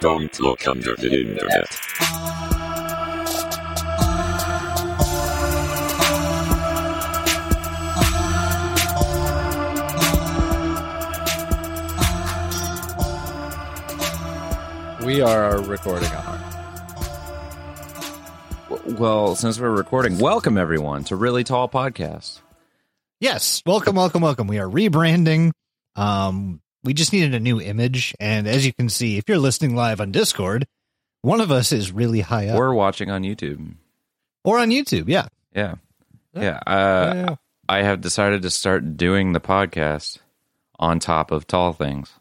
Don't look under the internet. We are recording on. Well, since we're recording, welcome everyone to Really Tall Podcast. Yes, welcome, welcome, welcome. We are rebranding. Um, we just needed a new image, and as you can see, if you're listening live on Discord, one of us is really high up, We're watching on YouTube. or on YouTube. Yeah, Yeah. Yeah. Uh, Yeah. I have decided to start doing the podcast on top of tall things.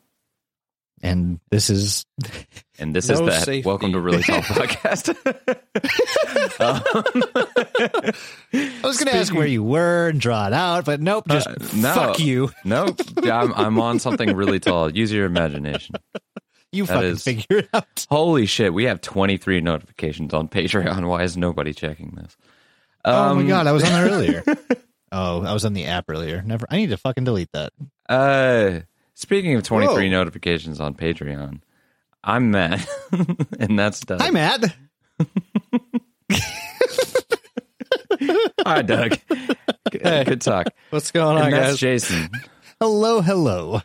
And this is And this No is that. safety. Welcome to Really Tall Podcast. I was going to ask where you were and draw it out, but nope, just Uh, no. fuck you. nope. I'm, I'm on something really tall. Use your imagination. You That fucking is- figure it out. Holy shit. We have 23 notifications on Patreon. Why is nobody checking this? oh my Um, god, I was on there earlier. oh, I was on the app earlier. Never. I need to fucking delete that. Uh, speaking of 23 Whoa. notifications on Patreon, I'm Matt, and that's Doug. Hi, Matt. Hi, Doug. Good, good talk. What's going on, And that's guys? Jason. Hello, hello.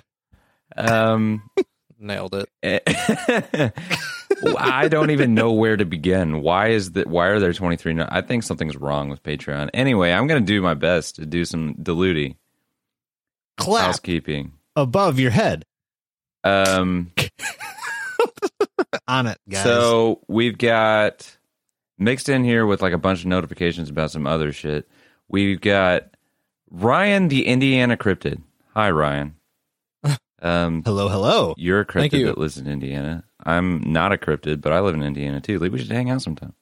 Um, Nailed it. I don't even know where to begin. Why is that? Why are there 23? No- I think something's wrong with Patreon. Anyway, I'm going to do my best to do some diluti Clap housekeeping. Above your head Um, on it, guys. So we've got mixed in here with like a bunch of notifications about some other shit. We've got Ryan the Indiana cryptid. Hi Ryan. Um, hello, hello. you're a cryptid you. that lives in Indiana. I'm not a cryptid, but I live in Indiana too. Lee, We should hang out sometime.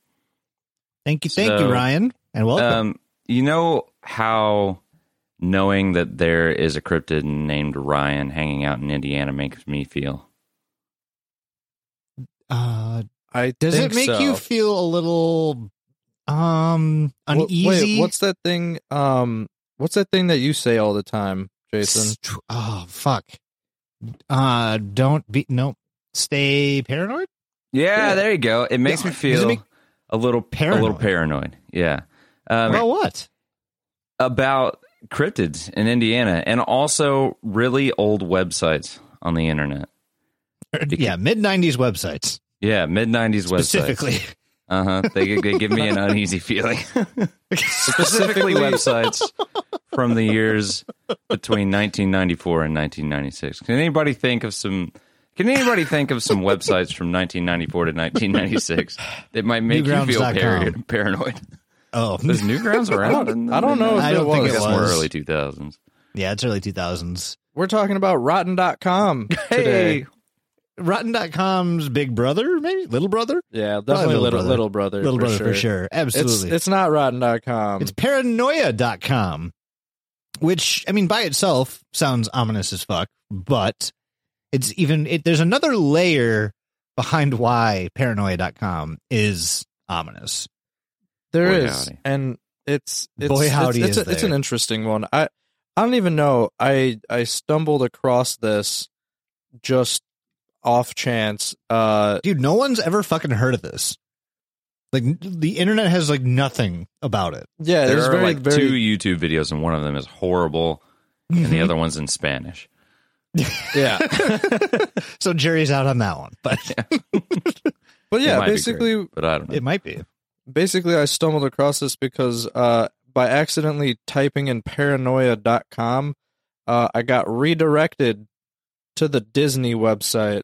Thank you, thank you, Ryan, and welcome. Um, you know how knowing that there is a cryptid named Ryan hanging out in Indiana makes me feel. uh, I does think it make so. you feel a little um uneasy? Wait, what's that thing? Um, what's that thing that you say all the time, Jason? St- Oh fuck. Uh, don't be no. Stay paranoid. Yeah, Yeah. there you go. It makes Yeah. me feel make- a little paranoid. a little Paranoid? paranoid. Yeah. Um, About what? about cryptids in Indiana and also really old websites on the internet. Yeah, mid '90s websites Yeah, mid nineties websites. specifically. Uh huh. They, they give me an uneasy feeling. Specifically, websites from the years between 1994 and 1996. Can anybody think of some? Can anybody think of some websites from 1994 to 1996 that might make you feel par- paranoid? Oh, There's Newgrounds around. in the I don't know if I it don't think was. it That's more was. early 2000s. yeah, it's early 2000s. We're talking about Rotten.com today. Hey, Rotten.com's Big Brother, maybe Little Brother, Yeah, definitely Little little Brother. little brother. Little for Brother sure. for sure, absolutely. It's it's not Rotten.com. It's paranoia.com, which, I mean, by itself sounds ominous as fuck, but it's even, it, there's another layer behind why paranoia.com is ominous. There Boy, is, howdy. and it's, it's Boy, howdy it's, it's, is a, it's an interesting one. I I don't even know. I I stumbled across this just off chance. Uh, Dude, no one's ever fucking heard of this. Like, the internet has, like, nothing about it. yeah, there there's are very like very two YouTube videos, and one of them is horrible, and the other one's in Spanish. yeah. so Jerry's out on that one, but But yeah, basically great, but I don't know. it might be. Basically I stumbled across this because uh by accidentally typing in paranoia.com, uh I got redirected to the Disney website.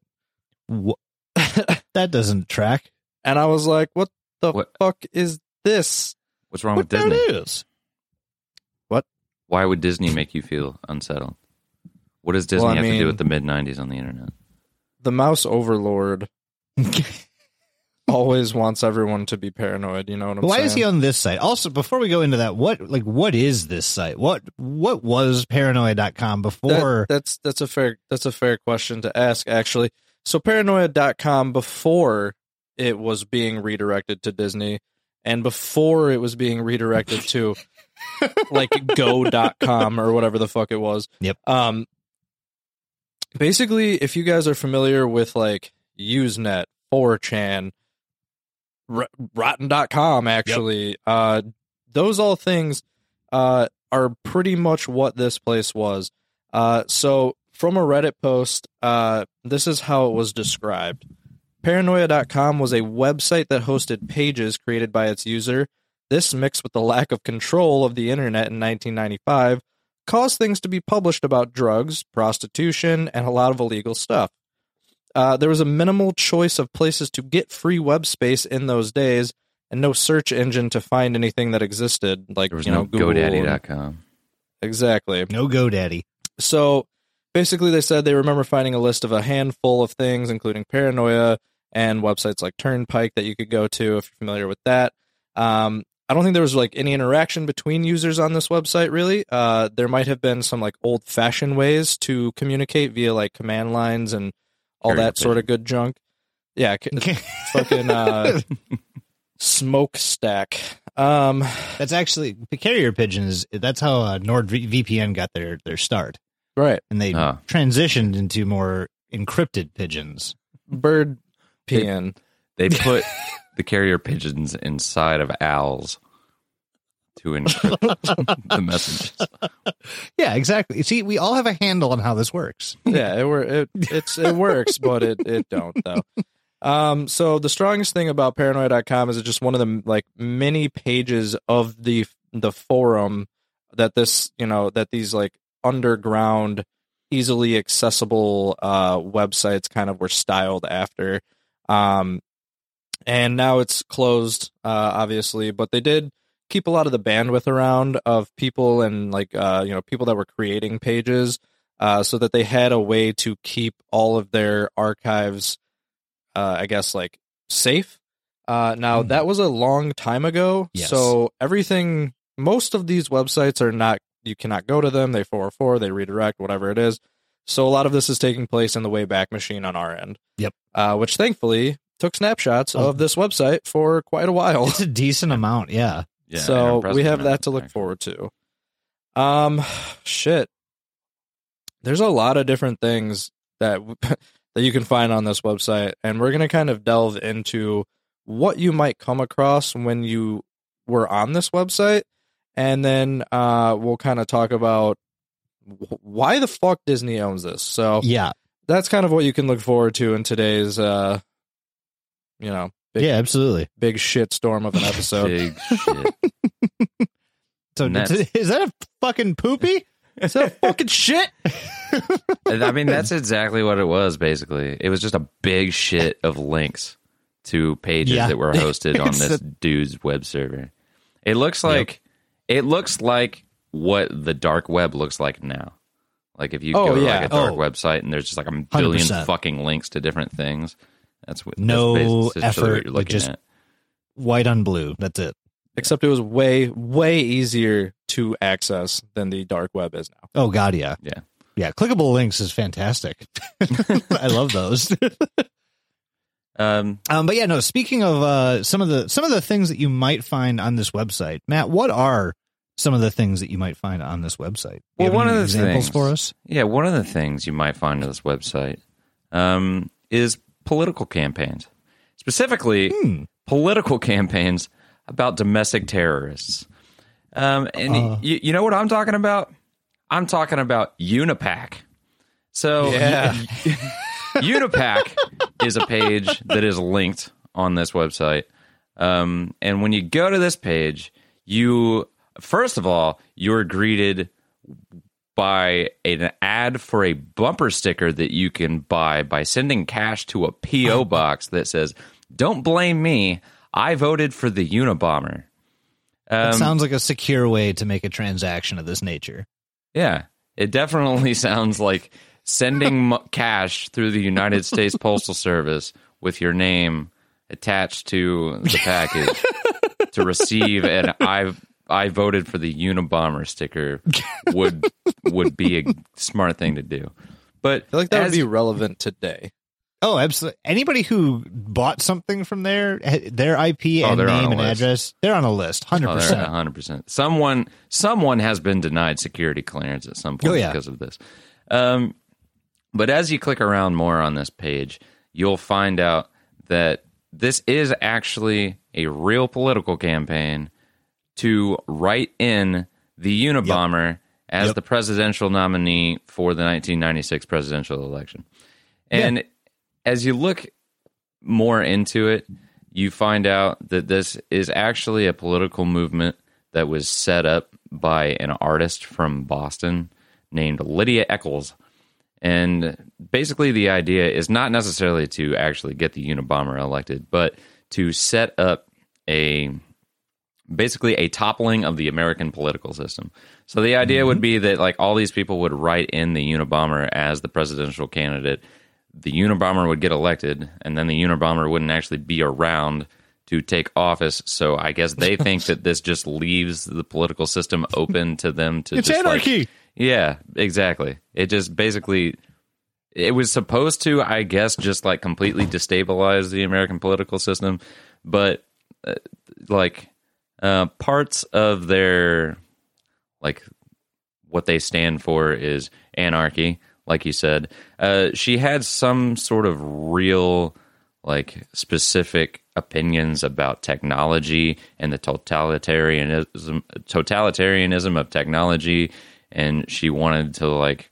Wha- that doesn't track. And I was like, what the What? fuck is this? What's wrong What with that Disney? is? Why would Disney make you feel unsettled? What does Disney Well, I have to do mean- with the mid '90s on the internet? The mouse overlord always wants everyone to be paranoid, you know what I'm Why saying? is he on this site? Also, before we go into that, what like what is this site? What what was paranoia.com That- before? that's that's a fair that's a fair question to ask actually. So paranoia.com before it was being redirected to Disney and before it was being redirected to like go.com or whatever the fuck it was. Yep. Um basically if you guys are familiar with like Usenet, 4chan, R- rotten.com actually, uh those all things uh are pretty much what this place was. Uh so from a Reddit post, uh this is how it was described. Paranoia.com was a website that hosted pages created by its user. This, mixed with the lack of control of the internet in 1995, caused things to be published about drugs, prostitution, and a lot of illegal stuff. Uh, there was a minimal choice of places to get free web space in those days, and no search engine to find anything that existed, like There was you no know Google. and- GoDaddy.com. Exactly. No GoDaddy. So basically, they said they remember finding a list of a handful of things, including paranoia and websites like Turnpike that you could go to if you're familiar with that. Um, I don't think there was like any interaction between users on this website, really. Uh, there might have been some like old fashioned ways to communicate via like command lines and all Carrier that sort of good junk. Yeah, c- fucking uh, smokestack. Um, That's actually the carrier pigeons. That's how uh, NordVPN got their their start, right. and they Oh. transitioned into more encrypted pigeons. Bird They- They put the carrier pigeons inside of owls to encrypt the messages. Yeah, exactly. See, we all have a handle on how this works. yeah, it wor- it it's it works, but it it don't though. Um, so the strongest thing about paranoia.com is it's just one of the like many pages of the the forum that this you know that these like underground, easily accessible uh websites kind of were styled after. Um, and now it's closed, uh, obviously, but they did keep a lot of the bandwidth around of people and like uh you know people that were creating pages uh, so that they had a way to keep all of their archives, uh, I guess, like safe. Uh, now Mhm. that was a long time ago, Yes. so everything, most of these websites are not. You cannot go to them. They 404, they redirect, whatever it is. So a lot of this is taking place in the Wayback Machine on our end. Yep. Uh, which thankfully took snapshots Oh. of this website for quite a while It's a decent amount. Yeah. Yeah, so we have that to look actually. forward to. Um, shit. There's a lot of different things that that you can find on this website, and we're gonna kind of delve into what you might come across when you were on this website, and then uh, we'll kind of talk about why the fuck Disney owns this. So Yeah. that's kind of what you can look forward to in today's, uh, you know, big Yeah, absolutely. big shit storm of an episode. Big shit. So And that's- is that a fucking poopy? Is that fucking shit? I mean, that's exactly what it was. Basically, it was just a big shit of links to pages Yeah. that were hosted on It's this dude's web server. It looks like it looks like what the dark web looks like now. Like if you Oh, go to yeah. like a dark Oh. website and there's just like a billion 100%. fucking links to different things. That's what No that's basically what effort, you're like just- at. White on blue. That's it. Except it was way, way easier to access than the dark web is now. Oh God, yeah. Yeah. Yeah. Clickable links is fantastic. I love those. Um, Um, but yeah, no. Speaking of uh, some of the some of the things that you might find on this website, Matt, what are some of the things that you might find on this website? Do you Well, have one any of the examples things- for us. Yeah, one of the things you might find on this website um, is political campaigns, specifically Hmm. political campaigns about domestic terrorists. Um, and Uh. you, you know what I'm talking about? I'm talking about Unipac. So Yeah. Unipac is a page that is linked on this website. Um, and when you go to this page, you first of all you're greeted by an ad for a bumper sticker that you can buy by sending cash to a PO box that says, "Don't blame me. I voted for the Unabomber." That Um, sounds like a secure way to make a transaction of this nature. yeah, it definitely sounds like sending m- cash through the United States Postal Service with your name attached to the package to receive an I I voted for the Unabomber sticker would would be a smart thing to do. But I feel like that as- would be relevant today. Oh, absolutely. Anybody who bought something from there, eh, their IP Oh, and they're name and list. address, they're on a list, hundred Oh, they're percent. hundred percent. Someone, someone has been denied security clearance at some point Oh, yeah. because of this. Um, but as you click around more on this page, you'll find out that this is actually a real political campaign to write in the Unabomber as Yep. the presidential nominee for the 1996 presidential election. And as you look more into it, you find out that this is actually a political movement that was set up by an artist from Boston named Lydia Eccles. And basically, the idea is not necessarily to actually get the Unabomber elected, but to set up a basically a toppling of the American political system. So the idea would be that like all these people would write in the Unabomber as the presidential candidate. The Unabomber would get elected, and then the Unabomber wouldn't actually be around to take office. So I guess they think that this just leaves the political system open to them to It's just, like- anarchy. yeah, exactly. It just basically it was supposed to, I guess, just like completely destabilize the American political system, but uh, like uh, parts of their like what they stand for is anarchy, like you said. Uh, she had some sort of real like specific opinions about technology and the totalitarianism totalitarianism of technology and she wanted to like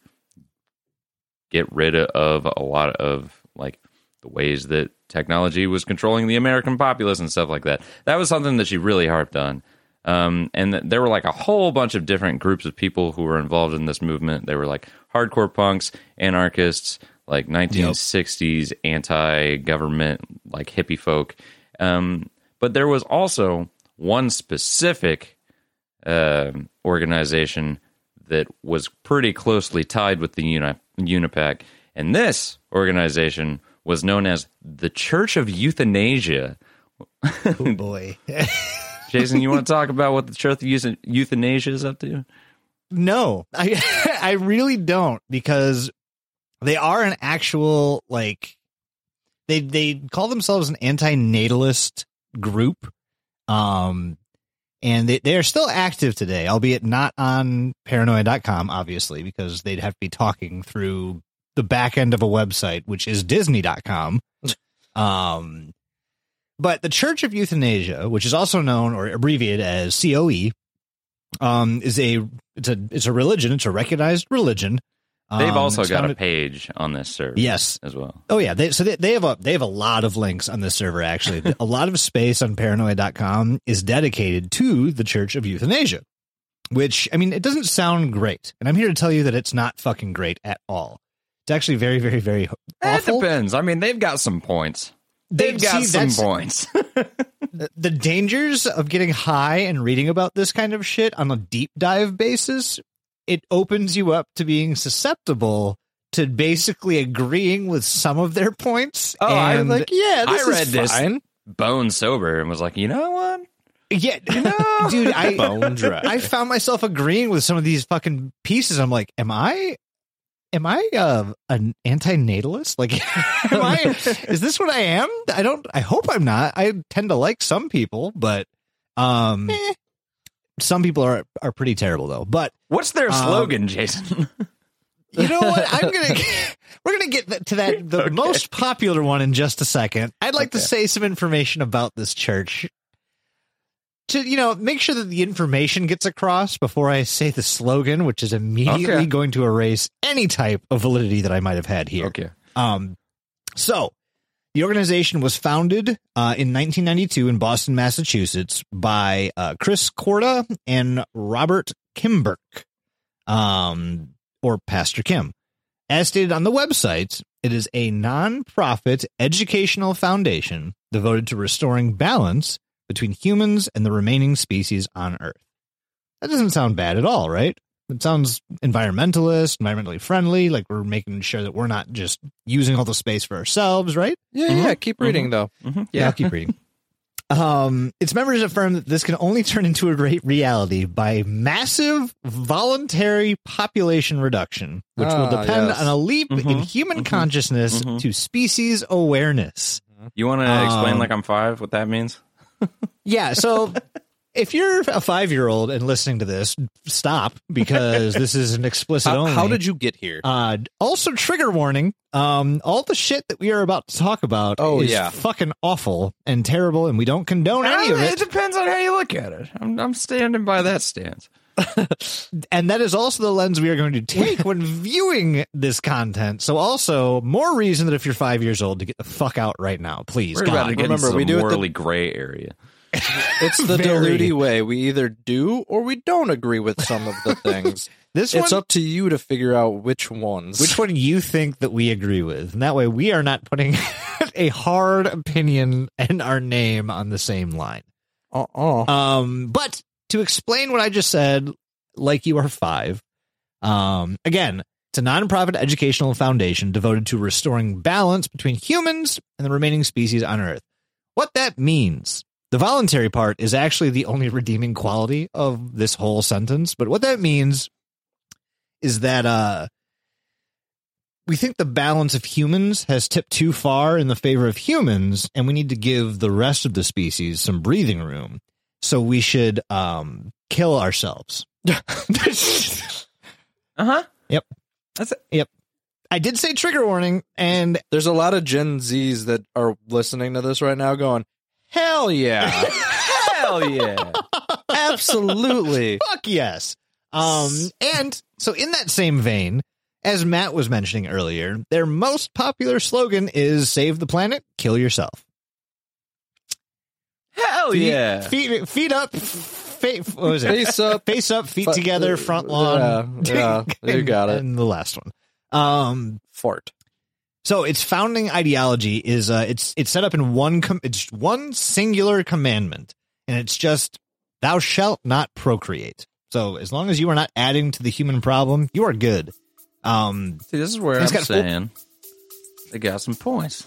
get rid of a lot of like the ways that technology was controlling the American populace and stuff like that. That was something that she really harped on. Um, and th- there were like a whole bunch of different groups of people who were involved in this movement. They were like hardcore punks, anarchists, like 1960s anti-government, like hippie folk. Um, but there was also one specific uh, organization that was pretty closely tied with the Uni- Unipac, and this organization was known as the Church of Euthanasia. Oh boy. Jason, you want to talk about what the Church of Euthanasia is up to? No, I I really don't because they are an actual like they they call themselves an anti-natalist group. Um and they, they are still active today, albeit not on paranoia.com, obviously, because they'd have to be talking through the back end of a website, which is disney.com. um but the Church of Euthanasia, which is also known or abbreviated as COE, um, is a it's a it's a religion. It's a recognized religion. They've Um, also got a page on this server yes. as well. Oh yeah. They, so they, they have a they have a lot of links on this server. Actually, a lot of space on Paranoid.com is dedicated to the Church of Euthanasia. Which I mean, it doesn't sound great, and I'm here to tell you that it's not fucking great at all. It's actually very, very, very It awful. depends. I mean, they've got some points. They've They- got see, some points. the dangers of getting high and reading about this kind of shit on a deep dive basis, it opens you up to being susceptible to basically agreeing with some of their points. Oh, I'm like, yeah, this I read is this. fine. Bone sober and was like, you know what? yeah, no, dude, I Bone dry. I found myself agreeing with some of these fucking pieces. I'm like, am I? Am I uh, an anti-natalist? Like, am I? Is this what I am? I don't. I hope I'm not. I tend to like some people, but um, eh, some people are are pretty terrible though. But What's their Um, slogan, Jason? You know what? I'm gonna we're gonna get to that the Okay. most popular one in just a second. I'd like to say some information about this church. To you know, make sure that the information gets across before I say the slogan, which is immediately Okay. going to erase any type of validity that I might have had here. okay. Um, so the organization was founded uh, in 1992 in Boston, Massachusetts, by uh, Chris Korda and Robert Kimberk, um, or Pastor Kim. As stated on the website, it is a non-profit educational foundation devoted to restoring balance between humans and the remaining species on Earth. That doesn't sound bad at all, right? It sounds environmentalist, environmentally friendly, like we're making sure that we're not just using all the space for ourselves, right? Yeah, Mhm, yeah. Keep reading though. Mhm. Yeah, I'll keep reading. Um, its members affirm that this can only turn into a great reality by massive voluntary population reduction, which will Ah, depend yes. on a leap in Mhm, human mhm, consciousness mhm. to species awareness. You want to explain Um, like I'm five? What that means? Yeah, so if you're a five year old and listening to this, stop because this is an explicit How, only. how did you get here? Uh, also, trigger warning. Um, all the shit that we are about to talk about Oh, is yeah. fucking awful and terrible, and we don't condone any of it. It depends on how you look at it. I'm, I'm standing by that stance. And that is also the lens we are going to take when viewing this content. So, also, more reason that if you're five years old to get the fuck out right now, please. We're God. about to get remember, into we do it the- morally gray area. It's the Very. Diluti way. We either do or we don't agree with some of the things. This it's one, up to you to figure out which ones. which one you think that we agree with, and that way we are not putting a hard opinion and our name on the same line. Uh-uh. Um, but to explain what I just said, like you are five, um, again, it's a nonprofit educational foundation devoted to restoring balance between humans and the remaining species on Earth. What that means, the voluntary part is actually the only redeeming quality of this whole sentence. But what that means is that, uh, we think the balance of humans has tipped too far in the favor of humans, and we need to give the rest of the species some breathing room. So we should um, kill ourselves. Uh huh. Yep. That's it. Yep. I did say trigger warning, and There's a lot of Gen Zs that are listening to this right now going, hell yeah. Hell yeah. Absolutely. fuck yes. Um, and so in that same vein, as Matt was mentioning earlier, their most popular slogan is "Save the planet, kill yourself." Hell Feet- yeah. feet, feet up, fa- what was it? Face up. Face up, feet Fu- together, front lawn. Yeah, yeah, you got it. And the last one. Um, Fart. So its founding ideology is uh, it's it's set up in one com- it's one singular commandment, and it's just thou shalt not procreate. So as long as you are not adding to the human problem, you are good. Um, See, this is where I'm got full- saying they got some points.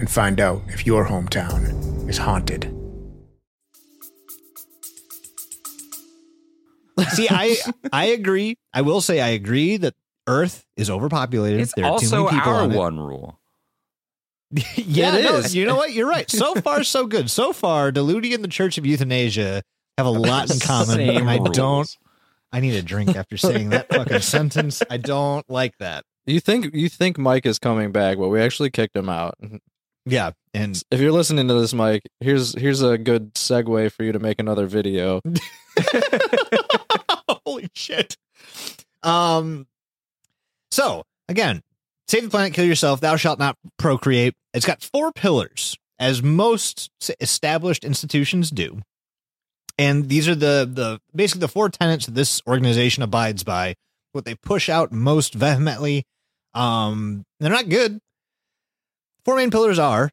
and find out if your hometown is haunted. see, I I agree. I will say I agree that Earth is overpopulated. It's there are too many people our on it. one rule. yeah, It no, is. You know what? You're right. So far, so good. So far, Diluti and the Church of Euthanasia have a lot in common. Same I rules. don't. I need a drink after saying that fucking sentence. I don't like that. You think you think Mike is coming back, but we actually kicked him out. Yeah, and If you're listening to this, Mike, here's here's a good segue for you to make another video. holy shit. Um. So again, save the planet, kill yourself. Thou shalt not procreate. It's got four pillars, as most established institutions do. And these are the the basically the four tenets that this organization abides by. What they push out most vehemently. Um, they're not good. Four main pillars are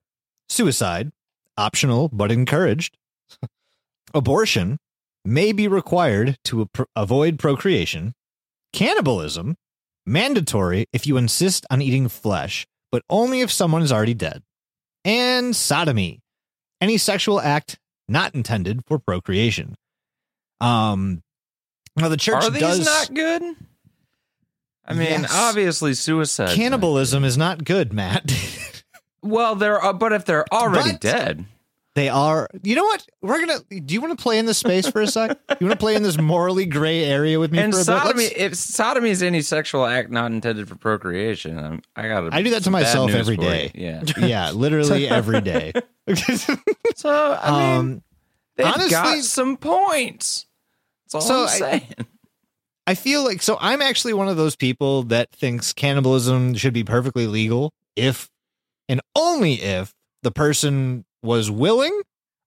suicide, optional but encouraged. Abortion may be required to avoid procreation. Cannibalism, mandatory if you insist on eating flesh, but only if someone is already dead. And sodomy, any sexual act not intended for procreation. Um, now the church Are these does not good? I mean, Yes. obviously, suicide. cannibalism is not good, Matt. Well, they're uh, but if they're already But- dead, They are. You know what? We're gonna. Do you want to play in this space for a sec? You want to play in this morally gray area with me and for a bit? sodomy, Let's- if sodomy is any sexual act not intended for procreation, I'm, I got. I do that to myself every day. Yeah. yeah, literally every day. So I mean, um, honestly- got some points. That's all So I'm I- saying. I feel like so. I'm actually one of those people that thinks cannibalism should be perfectly legal if and only if the person was willing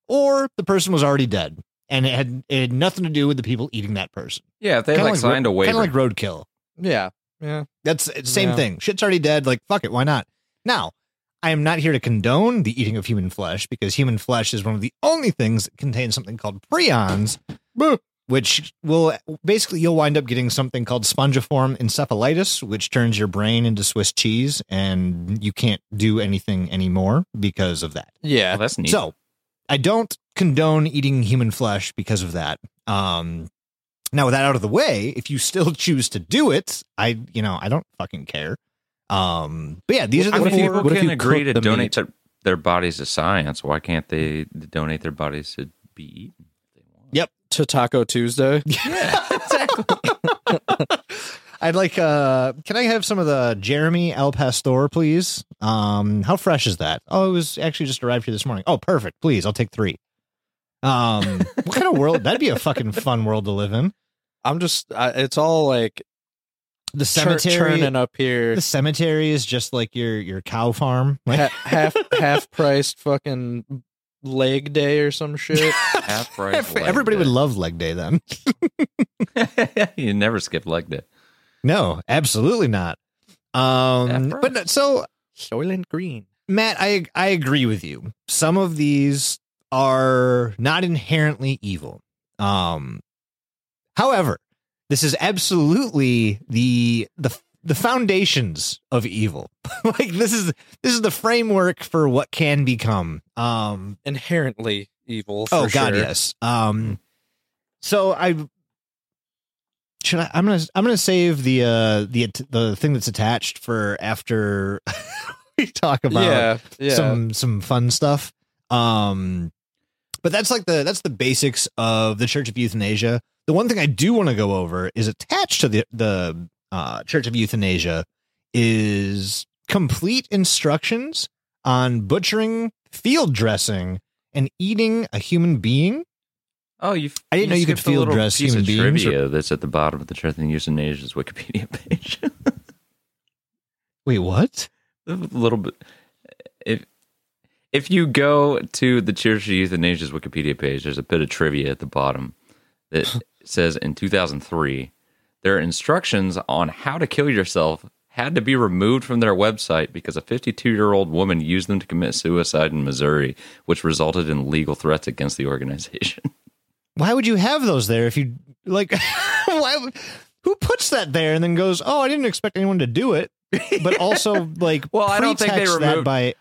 or the person was already dead and it had it had nothing to do with the people eating that person. Yeah, if they like, signed a waiver. Kind of like roadkill. Yeah. Yeah. That's it's same Yeah. thing. Shit's already dead. Like fuck it, why not? Now, I am not here to condone the eating of human flesh because human flesh is one of the only things that contains something called prions, which will basically you'll wind up getting something called spongiform encephalitis, which turns your brain into Swiss cheese, and you can't do anything anymore because of that. Yeah. Oh, that's neat. So, I don't condone eating human flesh because of that. Um, now, with that out of the way, if you still choose to do it, I, you know, I don't fucking care. Um, but yeah, these are the what if four. people what if can you agree to donate meat? to their bodies to science? Why can't they donate their bodies to be eaten? If they want? To Taco Tuesday. Yeah, exactly. I'd like. Uh, can I have some of the Jeremy El Pastor, please? Um, how fresh is that? Oh, it was actually just arrived here this morning. Oh, perfect. Please, I'll take three. Um, what kind of world? That'd be a fucking fun world to live in. I'm just, I, it's all like The cemetery. churning up here. the cemetery is just like your your cow farm. Like, Ha- half half priced fucking leg day or some shit. Half price. leg everybody would love leg day then. you never skip leg day. No, absolutely not. Um, but no- so Soylent Green. Matt, I I agree with you. Some of these are not inherently evil. Um, however, this is absolutely the the the foundations of evil. like this is this is the framework for what can become. Um, Inherently evil. oh God, sure. yes. Um, so I should I? I'm gonna I'm gonna save the uh the the thing that's attached for after we talk about Yeah. Yeah. some some fun stuff. Um, but that's like the that's the basics of the Church of Euthanasia. The one thing I do want to go over is attached to the the uh, Church of Euthanasia is complete instructions on butchering, field dressing, and eating a human being. Oh, you! I didn't know you could field dress human beings or- trivia that's at the bottom of the Church of Euthanasia's Wikipedia page. Wait, what? a little bit. If if you go to the Church of Euthanasia's Wikipedia page, there's a bit of trivia at the bottom that says in 2003, their instructions on how to kill yourself had to be removed from their website because a 52 year old woman used them to commit suicide in Missouri, which resulted in legal threats against the organization. Why would you have those there if you like? why? would- Who puts that there and then goes, "Oh, I didn't expect anyone to do it," but also like, Well, I don't think they removed- by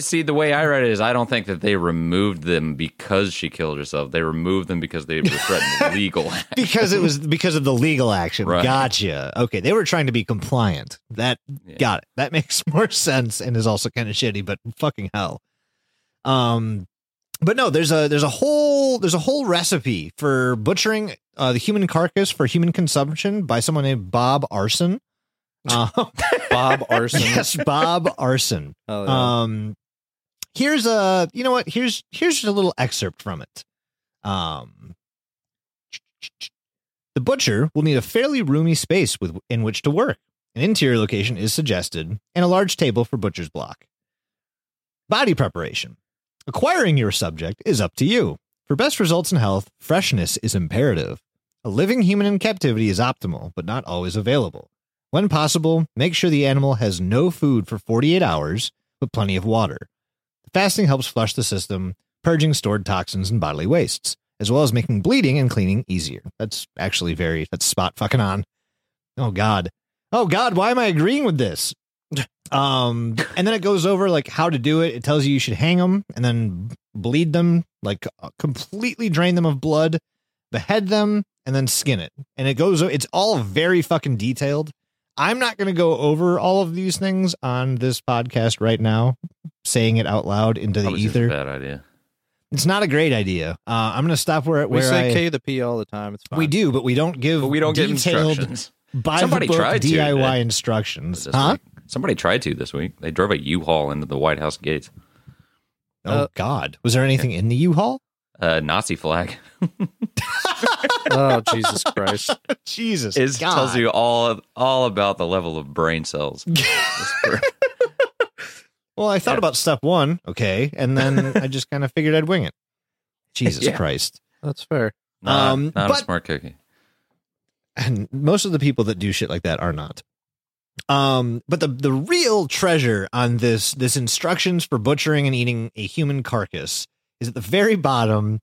See, the way I read it is, I don't think that they removed them because she killed herself. They removed them because they were threatened legal action. because it was because of the legal action. Right. Gotcha. Okay, they were trying to be compliant. That Yeah. got it. That makes more sense and is also kind of shitty, but fucking hell. Um, but no, there's a there's a whole there's a whole recipe for butchering uh, the human carcass for human consumption by someone named Bob Arson. Uh, Bob Arson. yes, Bob Arson. Hell yeah. Um, here's a you know what? Here's here's a little excerpt from it. Um, the butcher will need a fairly roomy space with in which to work. An interior location is suggested, and a large table for butcher's block. Body preparation. Acquiring your subject is up to you. For best results in health, freshness is imperative. A living human in captivity is optimal, but not always available. When possible, make sure the animal has no food for 48 hours, but plenty of water. Fasting helps flush the system, purging stored toxins and bodily wastes, as well as making bleeding and cleaning easier. That's actually very, that's spot fucking on. Oh, God. Oh, God, why am I agreeing with this? Um, and then it goes over like how to do it. It tells you you should hang them and then bleed them, like uh, completely drain them of blood, behead them, and then skin it. And it goes, it's all very fucking detailed. I'm not going to go over all of these things on this podcast right now, saying it out loud into the Probably a ether. bad idea. It's not a great idea. Uh, I'm going to stop where we where say I, K the P all the time. It's fine. we do, but we don't give But we don't get detailed instructions. by Somebody the book tried to DIY today. instructions. Huh? week. Somebody tried to this week. They drove a U-Haul into the White House gates. Oh Uh, God, was there anything in the U-Haul? Uh, Nazi flag. Oh Jesus Christ! Jesus, It God. tells you all all about the level of brain cells. Well, I thought Yeah. about step one, okay, and then I just kind of figured I'd wing it. Jesus Yeah. Christ! That's fair. Not, Um, not a smart cookie. and most of the people that do shit like that are not. Um, but the the real treasure on this this instructions for butchering and eating a human carcass is at the very bottom,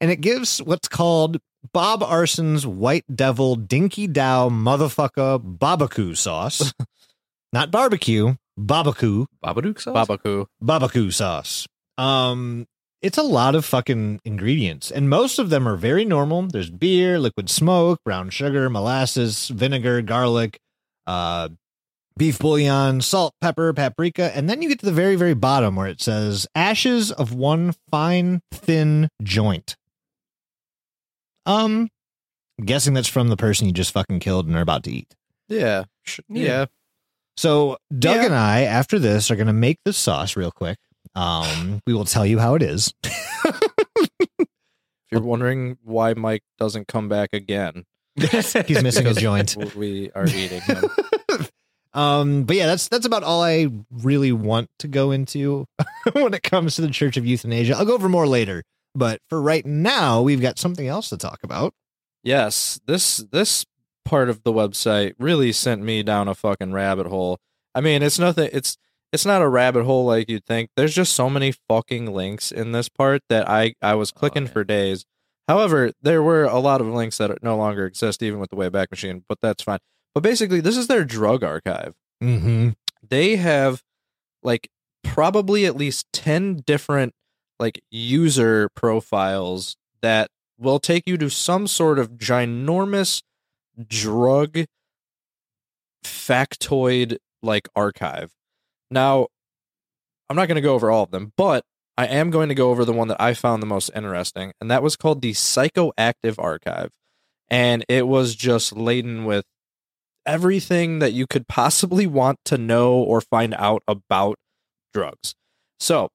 and it gives what's called Bob Arson's White Devil Dinky Dow Motherfucker Barbecue sauce, not barbecue, barbecue, Babadook sauce? Babaku. barbecue sauce. Um, it's a lot of fucking ingredients, and most of them are very normal. There's beer, liquid smoke, brown sugar, molasses, vinegar, garlic, uh, beef bouillon, salt, pepper, paprika, and then you get to the very, very bottom where it says ashes of one fine, thin joint. Um, I'm guessing that's from the person you just fucking killed and are about to eat. Yeah. Sh- Yeah. yeah. So Doug Yeah. and I, after this, are going to make this sauce real quick. Um, we will tell you how it is. If you're wondering why Mike doesn't come back again, He's missing a joint. We are eating him. um, but yeah, that's that's about all I really want to go into when it comes to the Church of Euthanasia. I'll go over more later, but for right now, we've got something else to talk about. Yes, this this part of the website really sent me down a fucking rabbit hole. I mean, it's nothing. It's it's not a rabbit hole like you'd think. There's just so many fucking links in this part that I I was clicking yeah. for days. However, there were a lot of links that no longer exist, even with the Wayback Machine. But that's fine. But basically, this is their drug archive. Mm-hmm. They have like probably at least 10 different like user profiles that will take you to some sort of ginormous drug factoid like archive. Now, I'm not going to go over all of them, but I am going to go over the one that I found the most interesting, and that was called the Psychoactive Archive. And it was just laden with everything that you could possibly want to know or find out about drugs. So,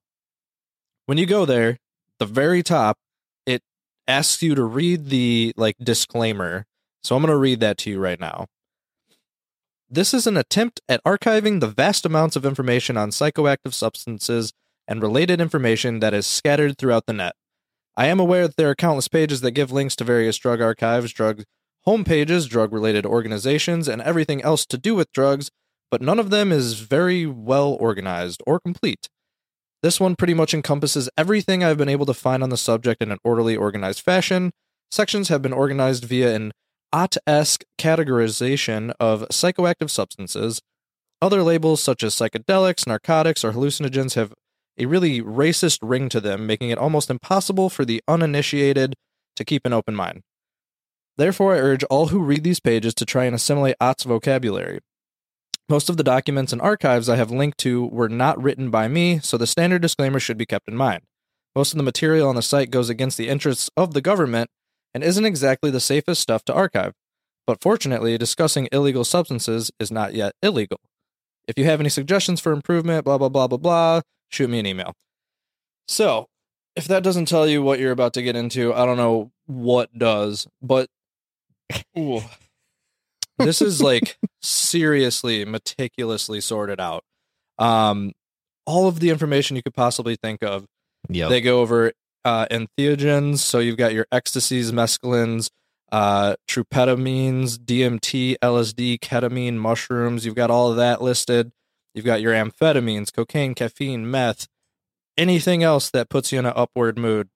when you go there, the very top, it asks you to read the like disclaimer. So I'm going to read that to you right now. This is an attempt at archiving the vast amounts of information on psychoactive substances and related information that is scattered throughout the net. I am aware that there are countless pages that give links to various drug archives, drug homepages, drug related organizations, and everything else to do with drugs, but none of them is very well organized or complete. This one pretty much encompasses everything I've been able to find on the subject in an orderly, organized fashion. Sections have been organized via an Ott-esque categorization of psychoactive substances. Other labels, such as psychedelics, narcotics, or hallucinogens, have a really racist ring to them, making it almost impossible for the uninitiated to keep an open mind. Therefore, I urge all who read these pages to try and assimilate Ott's vocabulary. Most of the documents and archives I have linked to were not written by me, so the standard disclaimer should be kept in mind. Most of the material on the site goes against the interests of the government and isn't exactly the safest stuff to archive. But fortunately, discussing illegal substances is not yet illegal. If you have any suggestions for improvement, blah, blah, blah, blah, blah, shoot me an email. So, if that doesn't tell you what you're about to get into, I don't know what does, but ooh, this is like seriously meticulously sorted out. Um, all of the information you could possibly think of. Yep. They go over uh, entheogens, so you've got your ecstasies, mescalines, uh, tryptamines, DMT, LSD, ketamine, mushrooms. You've got all of that listed. You've got your amphetamines, cocaine, caffeine, meth, anything else that puts you in an upward mood.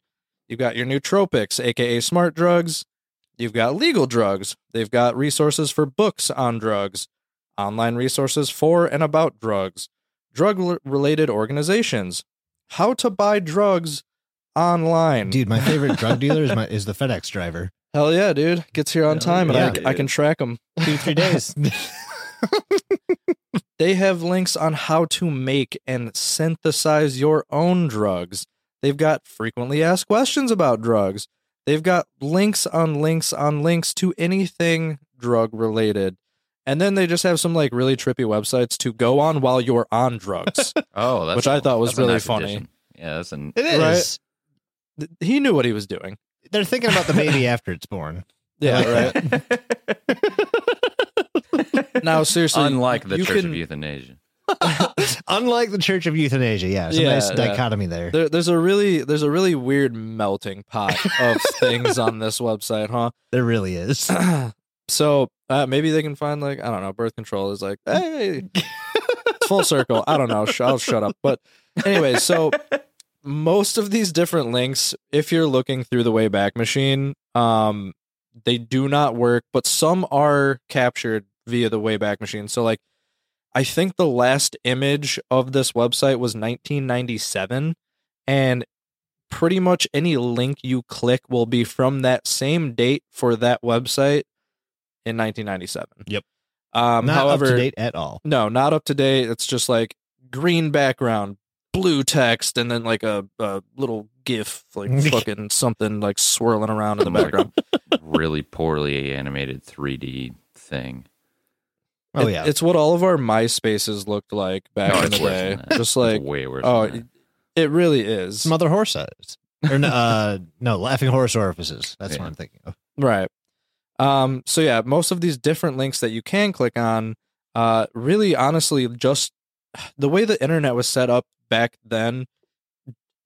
You've got your nootropics, aka smart drugs. You've got legal drugs. They've got resources for books on drugs, online resources for and about drugs, drug related organizations, how to buy drugs online. Dude, my favorite drug dealer is my is the FedEx driver. Hell yeah, dude. Gets here on Hell time and yeah, I, I can track them. Two three days. They have links on how to make and synthesize your own drugs. They've got frequently asked questions about drugs. They've got links on links on links to anything drug related. And then they just have some like really trippy websites to go on while you're on drugs. Oh, that's Which I thought was that's really nice funny. addition. Yeah, that's an It is. Right. Th- he knew what he was doing. They're thinking about the baby after it's born. Yeah, right. now seriously, unlike the you Church can, of Euthanasia. Unlike the Church of Euthanasia, yeah, it's a Yeah, nice yeah. dichotomy there. There, there's a really there's a really weird melting pot of things on this website, huh? There really is. so uh, maybe they can find like I don't know, birth control is like hey, full circle. I don't know. I'll shut up. But anyway, so most of these different links, if you're looking through the Wayback Machine, um, they do not work, but some are captured via the Wayback Machine. So like, I think the last image of this website was 1997, and pretty much any link you click will be from that same date for that website in 1997. Yep. Um, Not however, up to date at all. no, not up to date. It's just like green background, blue text, and then like a, a little GIF, like fucking something like swirling around in the background. really poorly animated 3D thing. Oh It- yeah, it's what all of our MySpaces looked like back No, in the worse day. than that. Just It's like, way worse. oh, than it, it really is. Mother other horse size. Or no, uh, no, laughing horse orifices. That's Yeah. what I'm thinking of. Right. Um, so yeah, most of these different links that you can click on, uh, really honestly, just the way the internet was set up back then,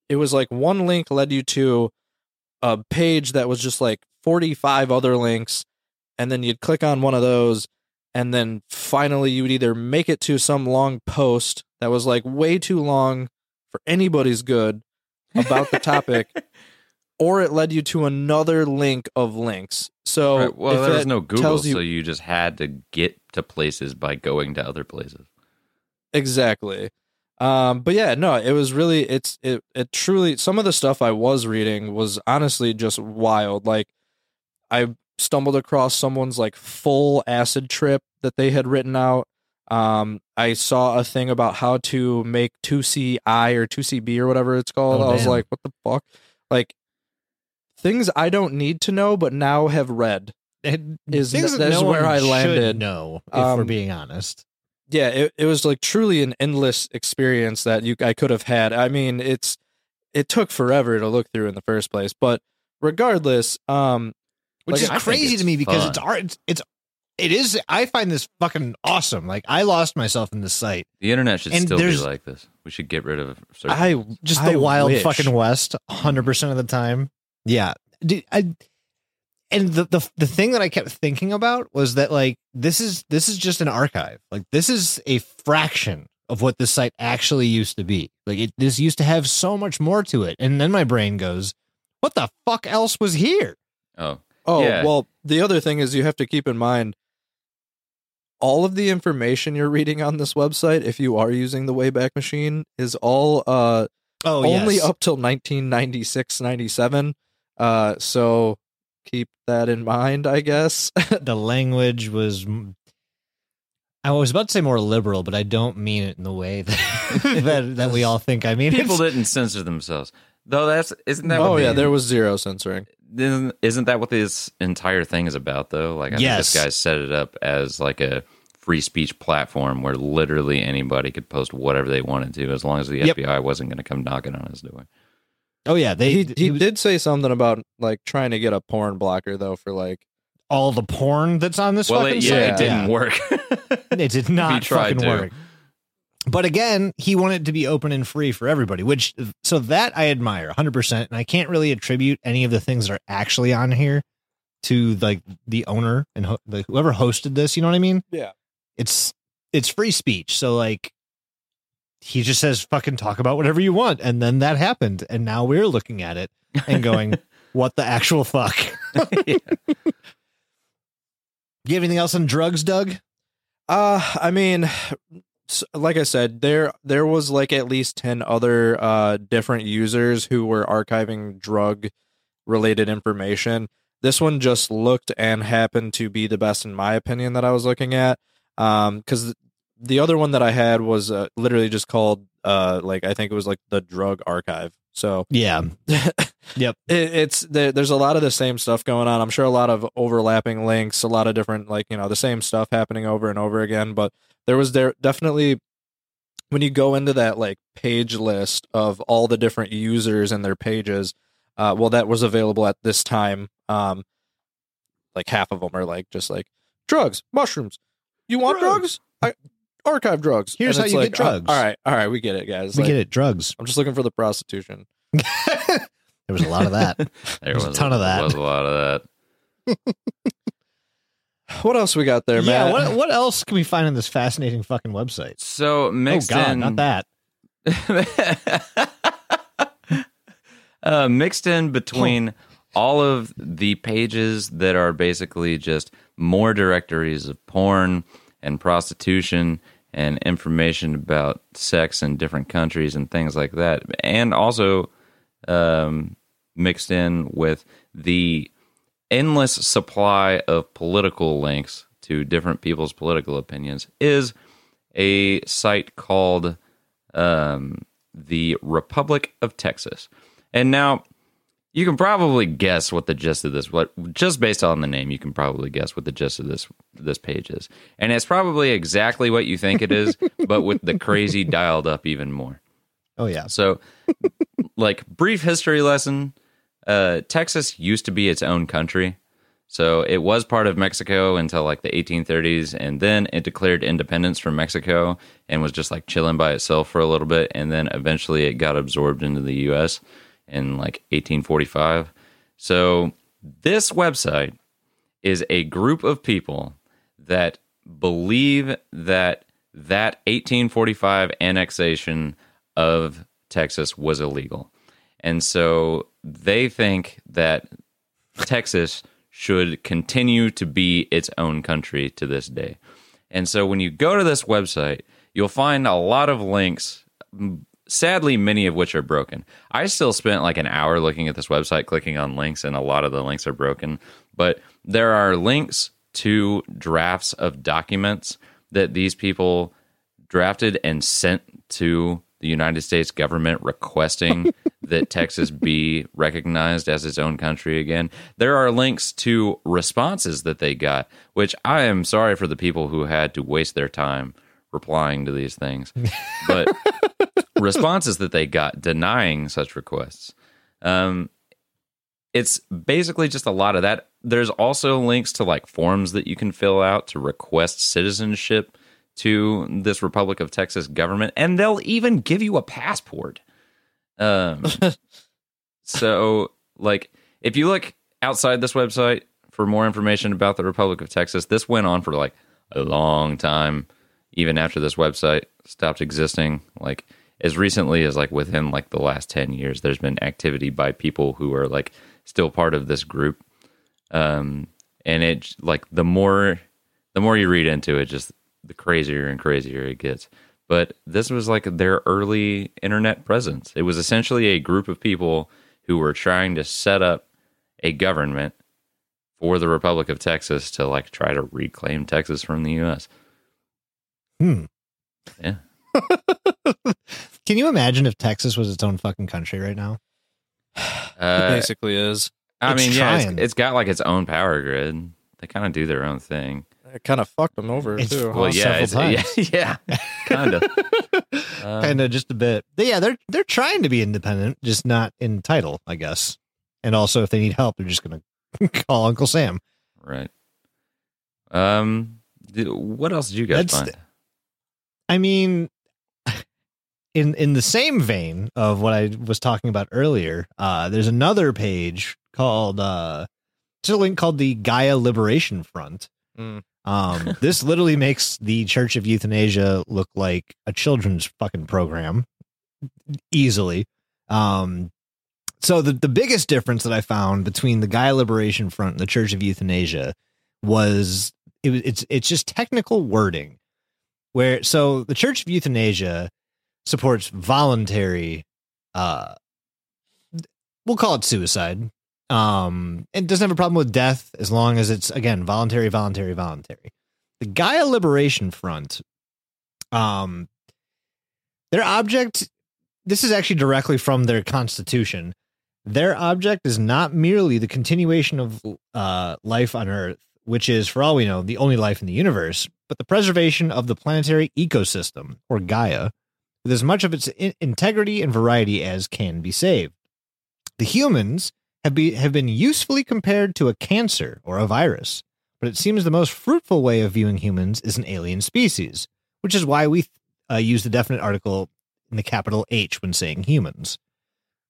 it was like one link led you to a page that was just like 45 other links, and then you'd click on one of those, and then finally you would either make it to some long post that was like way too long for anybody's good about the topic or it led you to another link of links. So Right, Well, if there was no Google, you so you just had to get to places by going to other places. exactly. Um, but yeah, no, it was really it's it it truly some of the stuff I was reading was honestly just wild. Like I stumbled across someone's like full acid trip that they had written out. Um, I saw a thing about how to make 2CI or 2CB or whatever it's called. Oh, I was like, what the fuck? Like things I don't need to know but now have read. Is Things n- that no where I landed. No, if we're Um, being honest. yeah it, it was like truly an endless experience that you i could have had i mean it's it took forever to look through in the first place but regardless um Which like, is I crazy to me because fun. it's art. It's, it's it is. I find this fucking awesome. Like I lost myself in this site. The internet should And still be like this. We should get rid of. certain i things. Just I the wild wish. fucking west, hundred percent of the time. Yeah, Dude, I, and the, the the thing that I kept thinking about was that like this is this is just an archive. Like this is a fraction of what this site actually used to be. Like it this used to have so much more to it. And then my brain goes, "What the fuck else was here?" Oh, oh Yeah. well the other thing is you have to keep in mind all of the information you're reading on this website if you are using the wayback machine is all uh Oh, only yes. up till 1996 97 uh so keep that in mind i guess the language was I was about to say more liberal, but I don't mean it in the way that that, that we all think. I mean, people it's- didn't censor themselves. Though that's isn't that? oh what yeah the- there was zero censoring Isn't, isn't that what this entire thing is about, though? Like, I Yes. think this guy set it up as like a free speech platform where literally anybody could post whatever they wanted to, as long as the Yep. FBI wasn't going to come knocking on his door. oh yeah, they he he was- did say something about like trying to get a porn blocker though for like all the porn that's on this Well, fucking it, yeah, site. it didn't work. It did not fucking to. work. But again, he wanted to be open and free for everybody, which so that I admire 100%. And I can't really attribute any of the things that are actually on here to like the owner and ho- the, whoever hosted this. You know what I mean? Yeah. It's it's free speech. So like he just says fucking talk about whatever you want and then that happened and now we're looking at it and going what the actual fuck. Yeah. You have anything else on drugs, Doug? Uh, I mean, like I said, there there was like at least ten other uh different users who were archiving drug related information. This one just looked and happened to be the best in my opinion that I was looking at. Um, because the other one that I had was uh, literally just called uh like I think it was like the drug archive. So Yeah. Yep. it, it's there, there's a lot of the same stuff going on. I'm sure a lot of overlapping links, a lot of different like you know the same stuff happening over and over again. But there was there definitely when you go into that like page list of all the different users and their pages. Uh, well, that was available at this time. Um, like half of them are like just like drugs, mushrooms. You want drugs? I archive drugs. Here's how you like, get drugs. uh, all right, all right, we get it, guys. we Like, get it. Drugs. I'm just looking for the prostitution. there was a lot of that. There There's a ton of that. Was a lot of that. What else we got there, man? yeah. Matt? What what else can we find on this fascinating fucking website? So mixed oh God, in, not that. uh, mixed in between all of the pages that are basically just more directories of porn and prostitution and information about sex in different countries and things like that, and also um, mixed in with the endless supply of political links to different people's political opinions is a site called um, the Republic of Texas. And now you can probably guess what the gist of this what just based on the name you can probably guess what the gist of this this page is. And it's probably exactly what you think it is, but with the crazy dialed up even more. Oh yeah. So, like brief history lesson, uh, Texas used to be its own country. So it was part of Mexico until like the 1830s, and then it declared independence from Mexico and was just like chilling by itself for a little bit, and then eventually it got absorbed into the U.S. in like 1845. So this website is a group of people that believe that that 1845 annexation of Texas was illegal. And so they think that Texas should continue to be its own country to this day. And so when you go to this website, you'll find a lot of links, sadly, many of which are broken. I still spent like an hour looking at this website, clicking on links, and a lot of the links are broken. But there are links to drafts of documents that these people drafted and sent to the United States government requesting that Texas be recognized as its own country again. There are links to responses that they got, which I am sorry for the people who had to waste their time replying to these things. But responses that they got denying such requests. Um, it's basically just a lot of that. There's also links to like forms that you can fill out to request citizenship to this Republic of Texas government, and they'll even give you a passport. Um, so, like, if you look outside this website for more information about the Republic of Texas, this went on for like a long time, even after this website stopped existing. Like, as recently as like within like the last 10 years, there's been activity by people who are like still part of this group. Um, and it like the more the more you read into it, just the crazier and crazier it gets. But this was like their early internet presence. It was essentially a group of people who were trying to set up a government for the Republic of Texas to like try to reclaim Texas from the US. Hmm. Yeah. Can you imagine if Texas was its own fucking country right now? it Uh, basically is. I It's mean, yeah, it's, it's got like its own power grid. They kind of do their own thing. It kind of fucked them over It's too. Well, Well, yeah, several it's, yeah, yeah, kind of. Kind of just a bit. But yeah, they're they're trying to be independent, just not in title, I guess. And also, if they need help, they're just gonna call Uncle Sam. Right. Um. what else did you guys That's find? I mean, in in the same vein of what I was talking about earlier, uh, there's another page called uh, it's a link called the Gaia Liberation Front. Mm. Um, this literally makes the Church of Euthanasia look like a children's fucking program easily. Um, so the the biggest difference that I found between the Gaia Liberation Front and the Church of Euthanasia was it, it's it's just technical wording. Where so the Church of Euthanasia supports voluntary, uh, we'll call it suicide. Um, it doesn't have a problem with death as long as it's again voluntary, voluntary, voluntary. The Gaia Liberation Front, um, their object. This is actually directly from their constitution. Their object is not merely the continuation of uh, life on Earth, which is, for all we know, the only life in the universe, but the preservation of the planetary ecosystem, or Gaia, with as much of its in- integrity and variety as can be saved. The humans have, be, have been usefully compared to a cancer or a virus, but it seems the most fruitful way of viewing humans is an alien species, which is why we uh, use the definite article in the capital H when saying humans.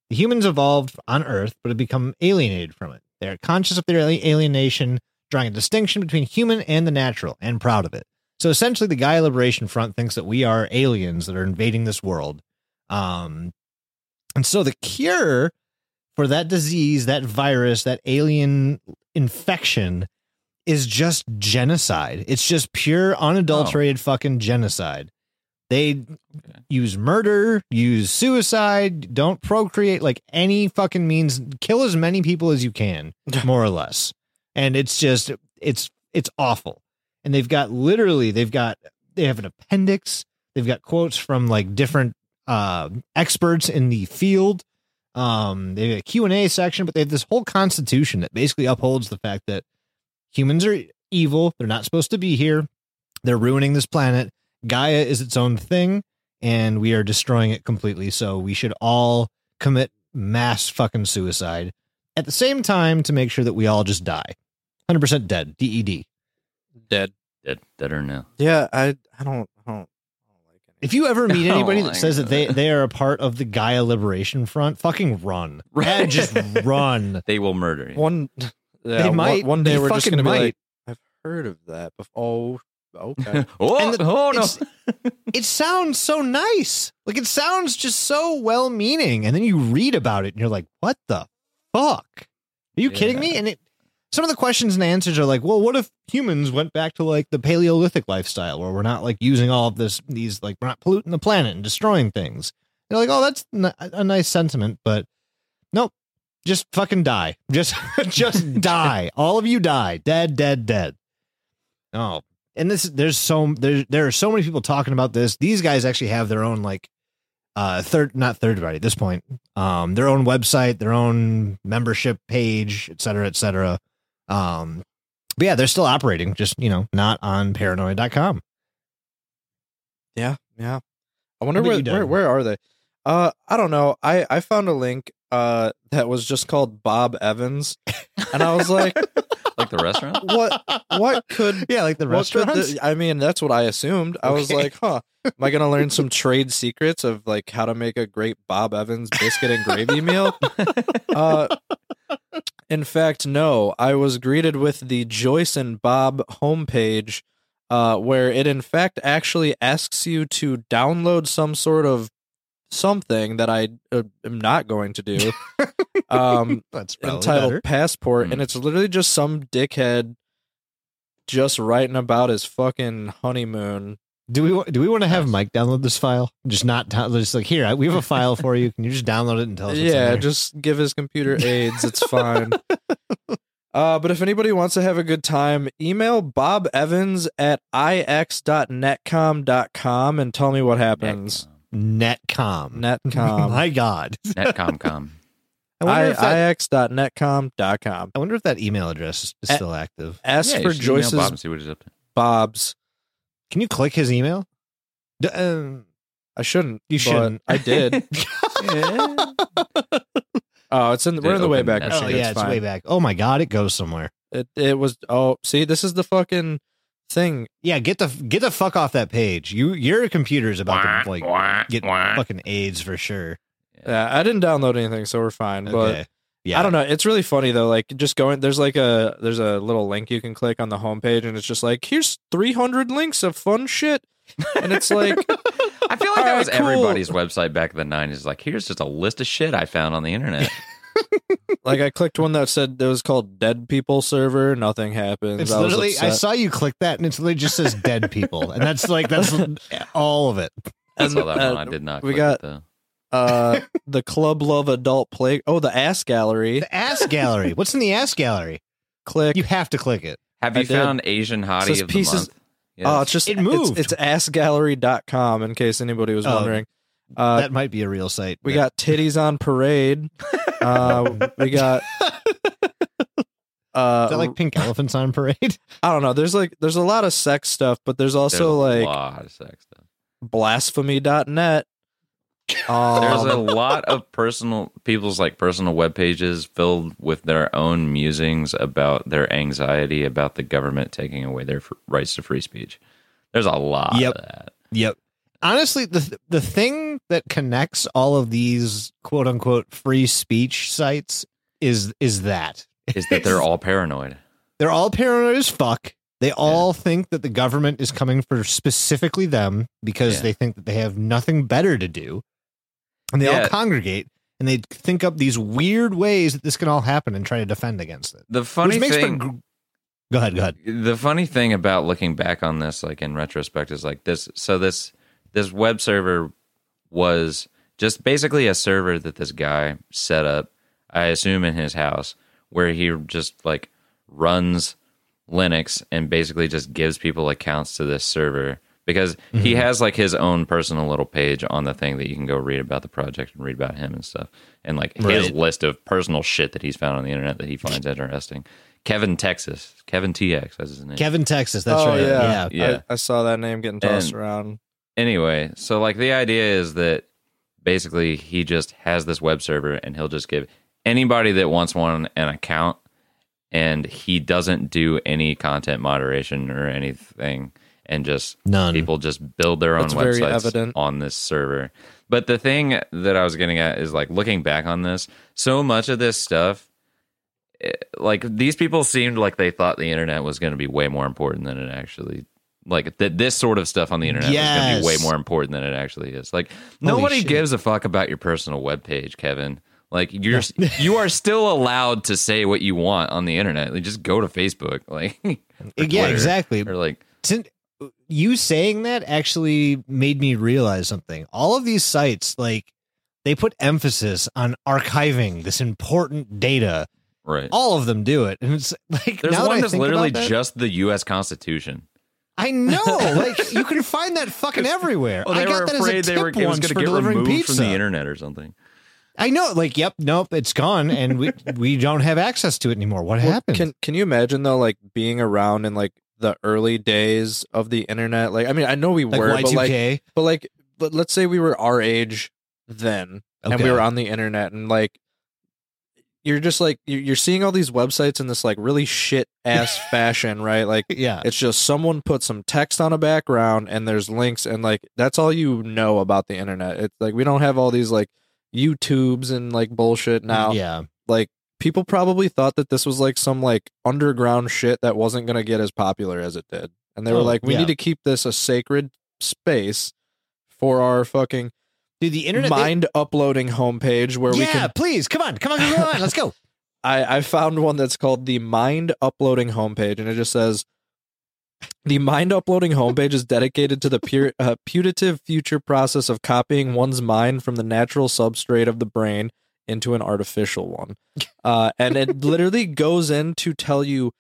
The humans evolved on Earth, but have become alienated from it. They are conscious of their alienation, drawing a distinction between human and the natural, and proud of it. So essentially, the Gaia Liberation Front thinks that we are aliens that are invading this world. Um, and so the cure for that disease, that virus, that alien infection is just genocide. It's just pure, unadulterated fucking genocide. They use murder, use suicide, don't procreate like any fucking means. Kill as many people as you can, more or less. And it's just, it's, it's awful. And they've got literally, they've got, they have an appendix. They've got quotes from like different uh, experts in the field. Um, they have a Q and A section, but they have this whole constitution that basically upholds the fact that humans are evil. They're not supposed to be here. They're ruining this planet. Gaia is its own thing, and we are destroying it completely. So we should all commit mass fucking suicide at the same time to make sure that we all just die. 100% dead. DED. Dead. Dead, dead or no? Yeah, I I don't I don't, don't like. If you ever meet Oh anybody that my says that they, they are a part of the Gaia Liberation Front, fucking run. Right. Just run. They will murder you. One yeah, They might. one, day They we're just gonna be like, I've heard of that before. Oh, okay. oh, the- oh no! it sounds so nice. Like it sounds just so well meaning. And then you read about it and you're like, what the fuck? Are you kidding me? And it some of the questions and answers are like, well, what if humans went back to like the Paleolithic lifestyle where we're not like using all of this, these, like, we're not polluting the planet and destroying things? You're like, oh, that's n- a nice sentiment, but nope. Just fucking die. Just, just die. All of you die. Dead, dead, dead. Oh, and this there's so there there are so many people talking about this. These guys actually have their own like uh third not third party at this point. Um their own website, their own membership page, et cetera, et cetera. Um but yeah, they're still operating, just you know, not on paranoia.com. Yeah, yeah. I wonder where, where where are they? Uh, I don't know. I I found a link uh that was just called Bob Evans, and I was like, like the restaurant? what what could Yeah, like the what could restaurants. the- I mean, that's what I assumed. I was like, huh. Am I gonna learn some trade secrets of like how to make a great Bob Evans biscuit and gravy meal? Uh, in fact, no. I was greeted with the Joyce and Bob homepage, uh, where it in fact actually asks you to download some sort of something that I uh, am not going to do. um, That's entitled better. Passport, Hmm. and it's literally just some dickhead just writing about his fucking honeymoon. Do we do we want to have Mike download this file? Just not down- just like here. We have a file for you. Can you just download it and tell us? what's in yeah, there? just give his computer AIDS. It's fine. Uh, but if anybody wants to have a good time, email Bob Evans at ix.netcom.com and tell me what happens. Netcom. Netcom. My God. Netcomcom. I wonder, I, if that, ix.netcom.com. I wonder if that email address is, is A- still active. Ask Yeah, for should Joyce's Bob and see what he's up to. Bob's. Can you click his email? D- um, I shouldn't. You shouldn't. I did. Oh, it's in. Did We're in the open Wayback that oh shit. yeah, it's it's fine. way back. Oh my God, it goes somewhere. It it was. Oh, see, this is the fucking thing. Yeah, get the get the fuck off that page. You your computer is about to like get fucking AIDS for sure. Yeah, I didn't download anything, so we're fine. But Okay. Yeah, I don't know. It's really funny though. Like just going there's like a there's a little link you can click on the homepage and it's just like here's 300 links of fun shit. And it's like I feel like All that right, was cool. everybody's website back in the 90s. Like, here's just a list of shit I found on the internet. like I clicked one that said it was called Dead People server, nothing happens. It's I literally I saw you click that and it's literally just says dead people. And that's like that's all of it. I And, saw that uh, one. I did not. we click got- it, though. Uh the Club Love Adult Play Oh, the Ass Gallery. The ass gallery. What's in the ass gallery? Click. You have to click it. Have I you did. found Asian hottie Says of the pieces- month? Yes. Oh, it's just It it's- moved. It's, assgallery.com in case anybody was Oh. wondering. Uh that might be a real site. we but- got titties on parade. Uh we got uh Is that like pink elephants on parade? I don't know. There's like there's a lot of sex stuff, but there's There's also a like lot of sex stuff. blasphemy.net. Um, There's a lot of personal people's like personal web pages filled with their own musings about their anxiety about the government taking away their f- rights to free speech. There's a lot Yep. of that. Yep. Honestly, the the thing that connects all of these quote unquote free speech sites is is that Is that they're all paranoid? they're all paranoid as fuck. They all think that the government is coming for specifically them because Yeah. they think that they have nothing better to do. And they all congregate and they think up these weird ways that this can all happen and try to defend against it. The funny thing. Go ahead, go ahead. the funny thing about looking back on this like in retrospect is like this so this this web server was just basically a server that this guy set up i assume in his house where he just like runs linux and basically just gives people accounts to this server because he mm-hmm. has like his own personal little page on the thing that you can go read about the project and read about him and stuff and like his list of personal shit that he's found on the internet that he finds interesting kevin texas kevin tx that's his name Kevin Texas, that's oh right. yeah, Yeah. Yeah. I, I saw that name getting tossed And- around. anyway, so like the idea is that basically he just has this web server and he'll just give anybody that wants one an account and he doesn't do any content moderation or anything and just None. people just build their own That's websites evident. on this server. But the thing that I was getting at is like looking back on this, so much of this stuff eh, like these people seemed like they thought the internet was going to be way more important than it actually like that this sort of stuff on the internet is going to be way more important than it actually is like nobody shit. gives a fuck about your personal webpage kevin like you're you are still allowed to say what you want on the internet like just go to facebook like Yeah, Twitter, exactly. or like Sin- you saying that actually made me realize something. All of these sites, like, they put emphasis on archiving this important data. right All of them do it, and it's like there's now that one I that's literally that- just the us constitution I know, like you can find that fucking everywhere. oh they I got were that afraid as a they were tip it was going to for get delivering removed pizza. from the internet or something I know, like, yep, nope, it's gone, and we we don't have access to it anymore. What Well, happened? Can Can you imagine though, like being around in like the early days of the internet? Like, I mean, I know we like were, but like, but like, but let's say we were our age then, and we were on the internet, and like, you're just like you're you're seeing all these websites in this like really shit ass fashion, right? Like, Yeah, it's just someone put some text on a background, and there's links, and like that's all you know about the internet. It's like we don't have all these like YouTubes and like bullshit now yeah, like people probably thought that this was like some like underground shit that wasn't going to get as popular as it did and they were Oh, like we yeah. need to keep this a sacred space for our fucking dude, the internet. they- mind uploading homepage where we yeah, can please come on, come on, come on, let's go. I, I found one that's called the mind uploading homepage and it just says the mind uploading homepage is dedicated to the pure, uh, putative future process of copying one's mind from the natural substrate of the brain into an artificial one. Uh, and it literally goes in to tell you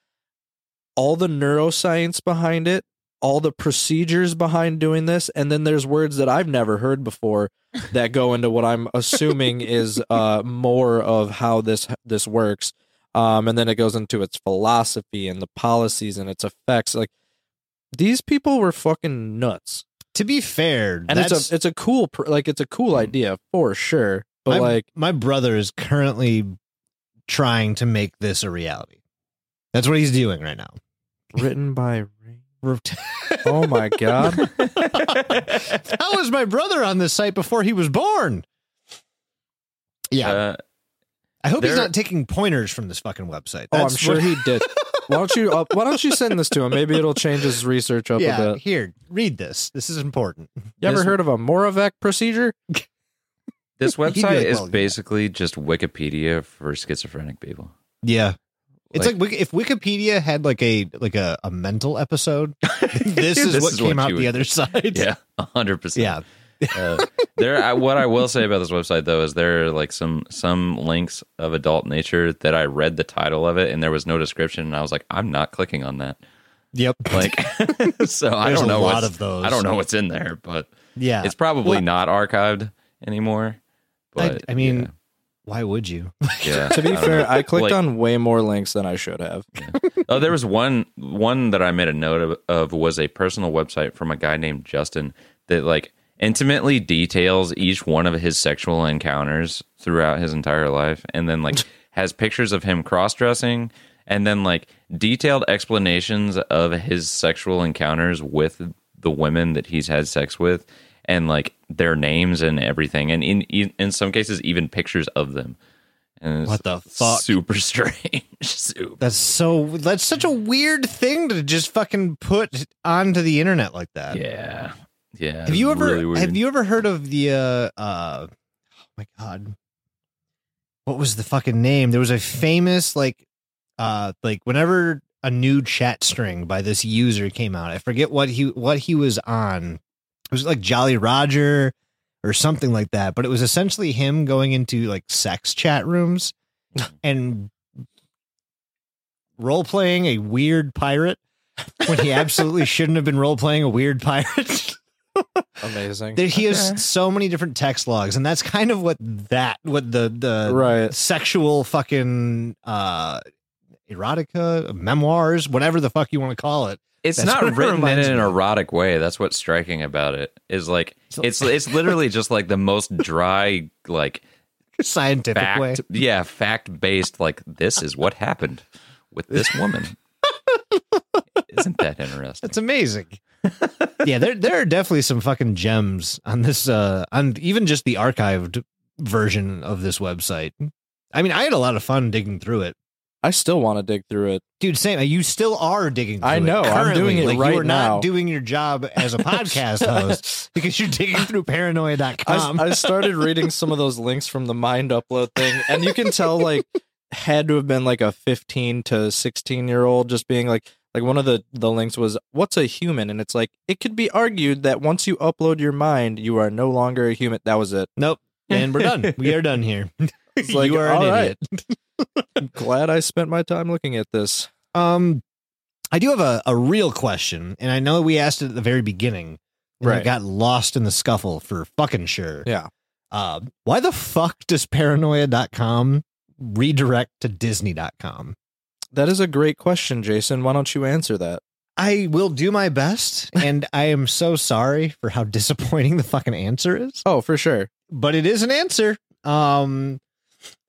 all the neuroscience behind it, all the procedures behind doing this, and then there's words that I've never heard before that go into what I'm assuming is uh, more of how this this works. Um, and then it goes into its philosophy and the policies and its effects. Like these people were fucking nuts, To be fair, and that's, it's a it's a cool like it's a cool idea for sure. But my, like my brother is currently trying to make this a reality. That's what he's doing right now. written by Oh my god! How was my brother on this site before he was born? Yeah, uh, I hope he's not taking pointers from this fucking website. Oh, I'm That's sure what- he did. Why don't you uh, Why don't you send this to him? Maybe it'll change his research up a bit. here, read this. This is important. You ever This- heard of a Moravec procedure? this website like, is well, basically just wikipedia for schizophrenic people Yeah. It's Like- like, if Wikipedia had like a like a, a mental episode, this is This what is came what out the would- other side. yeah 100% yeah. uh, there I, what i will say about this website though is there are like some some links of adult nature that i read the title of it and there was no description and i was like i'm not clicking on that Yep. like so i don't know a lot of those. i don't know what's in there but Yeah. it's probably Well- not archived anymore but I mean, why would you? yeah, To be I fair, know. I clicked Like- on way more links than I should have. oh, there was one one that I made a note of, of was a personal website from a guy named Justin that like intimately details each one of his sexual encounters throughout his entire life, and then like has pictures of him cross dressing, and then like detailed explanations of his sexual encounters with the women that he's had sex with and like their names and everything, and in in, in some cases even pictures of them. And What the fuck? Super strange. Super. That's so. That's such a weird thing to just fucking put onto the internet like that. Yeah, yeah. Have you ever really have you ever heard of the uh uh oh my god. What was the fucking name? There was a famous like uh like whenever a new chat string by this user came out. I forget what he what he was on. It was like Jolly Roger or something like that, but it was essentially him going into like sex chat rooms and role playing a weird pirate when he absolutely shouldn't have been role playing a weird pirate. Amazing. There, he has so many different text logs, and that's kind of what that what the the Right. sexual fucking uh erotica memoirs, whatever the fuck you want to call it. It's That's not what it written in an erotic way. That's what's striking about it. Is like it's it's literally just like the most dry, like Scientific way. yeah, fact based. Like this is what happened with this woman. Isn't that interesting? That's amazing. yeah, there there are definitely some fucking gems on this uh on even just the archived version of this website. I mean, I had a lot of fun digging through it. I still want to dig through it. Dude, same. You still are digging. Through I know, It I'm doing it like, right You are now. not doing your job as a podcast host because you're digging through I, paranoia.com. I started reading some of those links from the mind upload thing, and you can tell like had to have been like a 15 to 16 year old just being like like one of the the links was what's a human and it's like it could be argued that once you upload your mind you are no longer a human that was it nope. And we're done. We are done here. It's like, you are an right. idiot. glad i spent my time looking at this Um, I do have a, a real question, and I know we asked it at the very beginning. And I Right. got lost in the scuffle for fucking sure. yeah Uh, why the fuck does paranoia.com redirect to disney.com? that is a great question jason why don't you answer that I will do my best, and I am so sorry for how disappointing the fucking answer is. oh for sure But it is an answer. Um,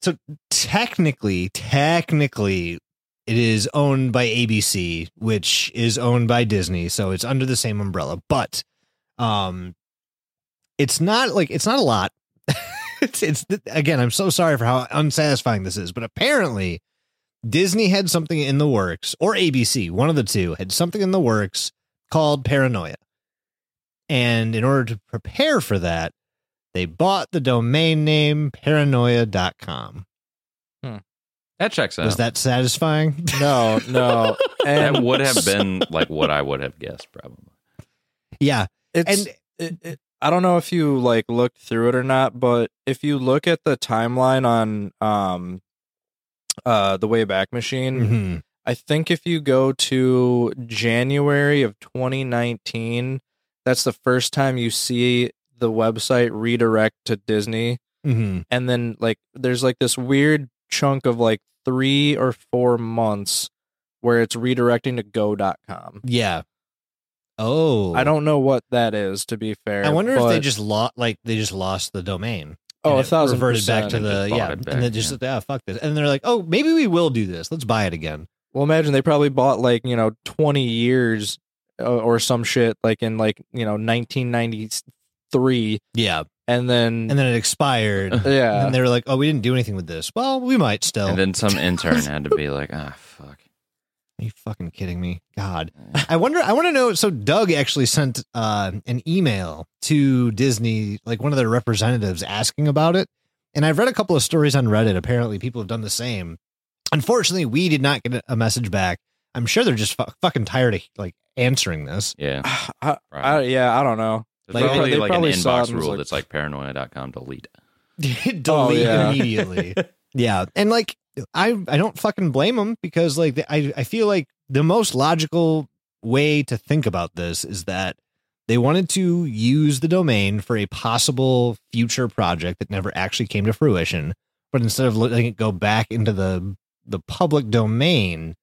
so technically, technically, it is owned by ABC, which is owned by Disney, so it's under the same umbrella. But, um, it's not like it's not a lot. it's it's again. I'm so sorry for how unsatisfying this is, but apparently, Disney had something in the works, or ABC, one of the two, had something in the works called Paranoia. And in order to prepare for that, they bought the domain name paranoia.com. That checks out. Was that satisfying? no no and that would have been like what I would have guessed, probably. yeah. it's And it, it, I don't know if you like looked through it or not, but if you look at the timeline on um uh the Wayback Machine, mhm. I think if you go to January of 2019, that's the first time you see the website redirect to Disney Mhm. and then like there's like this weird chunk of like 3 or 4 months where it's redirecting to go.com. yeah. Oh. I don't know what that is to be fair. I wonder if they just lost like they just lost the domain. Oh, a thousand reverted back to the yeah, back, and then just yeah, fuck this, and they're like, oh, maybe we will do this. Let's buy it again. Well, imagine they probably bought like you know twenty years uh, or some shit like in like you know nineteen ninety three, Yeah, and then and then it expired, yeah, and they were like, oh, we didn't do anything with this. Well, we might still. And then some intern had to be like, ah, fuck. Are you fucking kidding me? God. I wonder I want to know so Doug actually sent uh, an email to Disney like one of their representatives asking about it. And I've read a couple of stories on Reddit. Apparently people have done the same. Unfortunately, we did not get a message back. I'm sure they're just fu- fucking tired of like answering this. Yeah. I, I, yeah, I don't know. There's Like, probably they like probably an saw it inbox and was rule like- that's like paranoia.com delete. Oh, delete Oh, yeah. immediately. yeah. And like I I don't fucking blame them because like I I feel like the most logical way to think about this is that they wanted to use the domain for a possible future project that never actually came to fruition, but instead of letting it go back into the the public domain,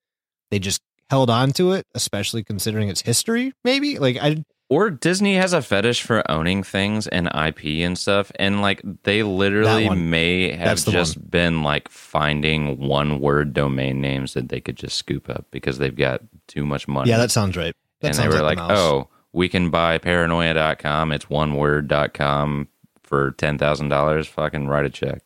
they just held on to it, especially considering its history. Maybe like I Or Disney has a fetish for owning things and IP and stuff, and like they literally may have That's the just been like finding one word domain names that they could just scoop up because they've got too much money. yeah, that sounds right. That and they were like like, the oh, we can buy paranoia.com. It's one word.com for $10,000. Fucking write a check.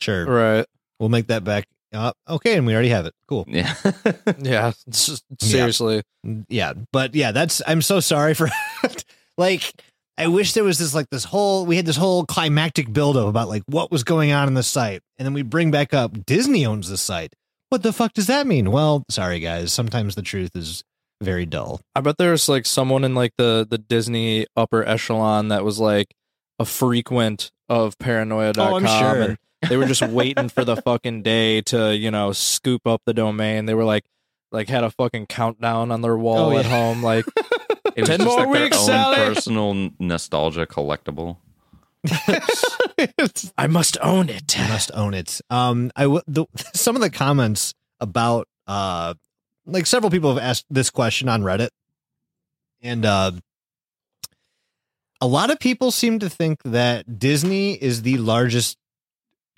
Sure. Right. We'll make that back up. Okay, and we already have it. Cool. Yeah. Yeah. It's just- seriously. Mm, yeah, but yeah, that's I'm so sorry for like I wish there was this like this whole we had this whole climactic buildup about like what was going on in the site, and then we bring back up Disney owns the site. What the fuck does that mean? Well, sorry guys, sometimes the truth is very dull. I bet there's like someone in like the the Disney upper echelon that was like a frequent of paranoia.com Oh, I'm sure. and they were just waiting for the fucking day to, you know, scoop up the domain. They were like like had a fucking countdown on their wall Oh, at home like It was 10 just more like their weeks, own Sally. personal nostalgia collectible. I must own it. I must own it. Um, I w- the, some of the comments about uh, like several people have asked this question on Reddit, and uh, a lot of people seem to think that Disney is the largest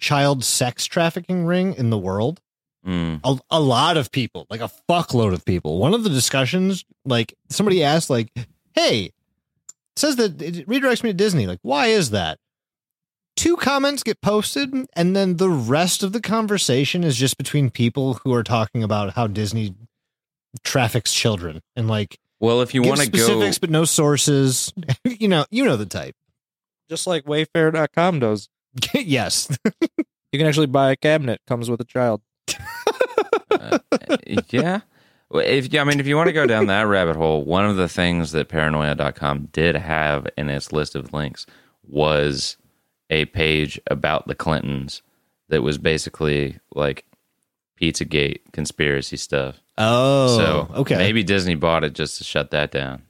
child sex trafficking ring in the world. Mm. A, a lot of people, like a fuckload of people. One of the discussions, like somebody asked, like, "Hey, it says that it redirects me to Disney. Like, why is that?" Two comments get posted, and then the rest of the conversation is just between people who are talking about how Disney traffics children and like Well, if you want to go, specifics but no sources. you know, you know the type. Just like wayfair.com does. yes, You can actually buy a cabinet comes with a child. uh, yeah. If I mean, if you want to go down that rabbit hole, one of the things that Paranoia.com did have in its list of links was a page about the Clintons that was basically like Pizzagate conspiracy stuff. Oh, so okay. maybe Disney bought it just to shut that down,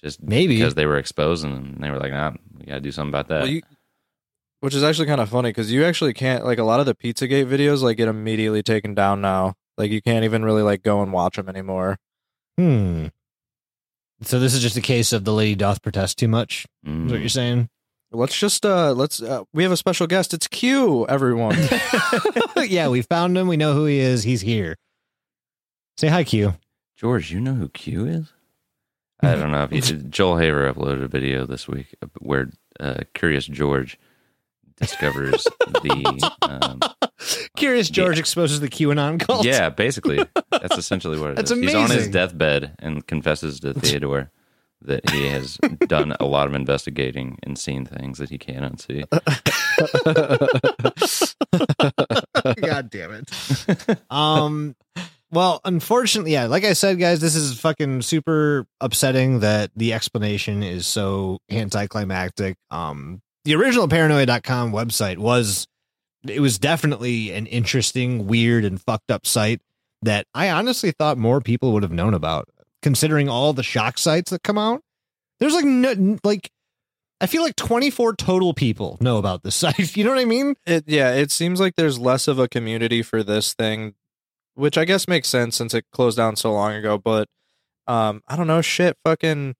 just Maybe. because they were exposing them. They were like, "Nah, we got to do something about that." Well, you, which is actually kind of funny because you actually can't like a lot of the Pizzagate videos like get immediately taken down now. Like you can't even really like go and watch them anymore. Hmm. So this is just a case of the lady doth protest too much. Is Mm. what you're saying? Let's just uh let's uh, we have a special guest. It's Q. Everyone. yeah, we found him. We know who he is. He's here. Say hi, Q. George, you know who Q is? I don't know if you Joel Haver uploaded a video this week where uh, Curious George discovers the um, Curious George exposes the QAnon cult. yeah, basically that's essentially what it is. That's He's on his deathbed and confesses to Theodore that he has done a lot of investigating and seen things that he cannot see. God damn it. Um well, unfortunately, yeah, like I said, guys, this is fucking super upsetting that the explanation is so anticlimactic. Um the original paranoia.com website was it was definitely an interesting, weird, and fucked up site that I honestly thought more people would have known about, considering all the shock sites that come out. There's like no, like I feel like 24 total people know about this site. You know what I mean? it yeah, it seems like there's less of a community for this thing, which I guess makes sense since it closed down so long ago. But um, I don't know, shit, fucking.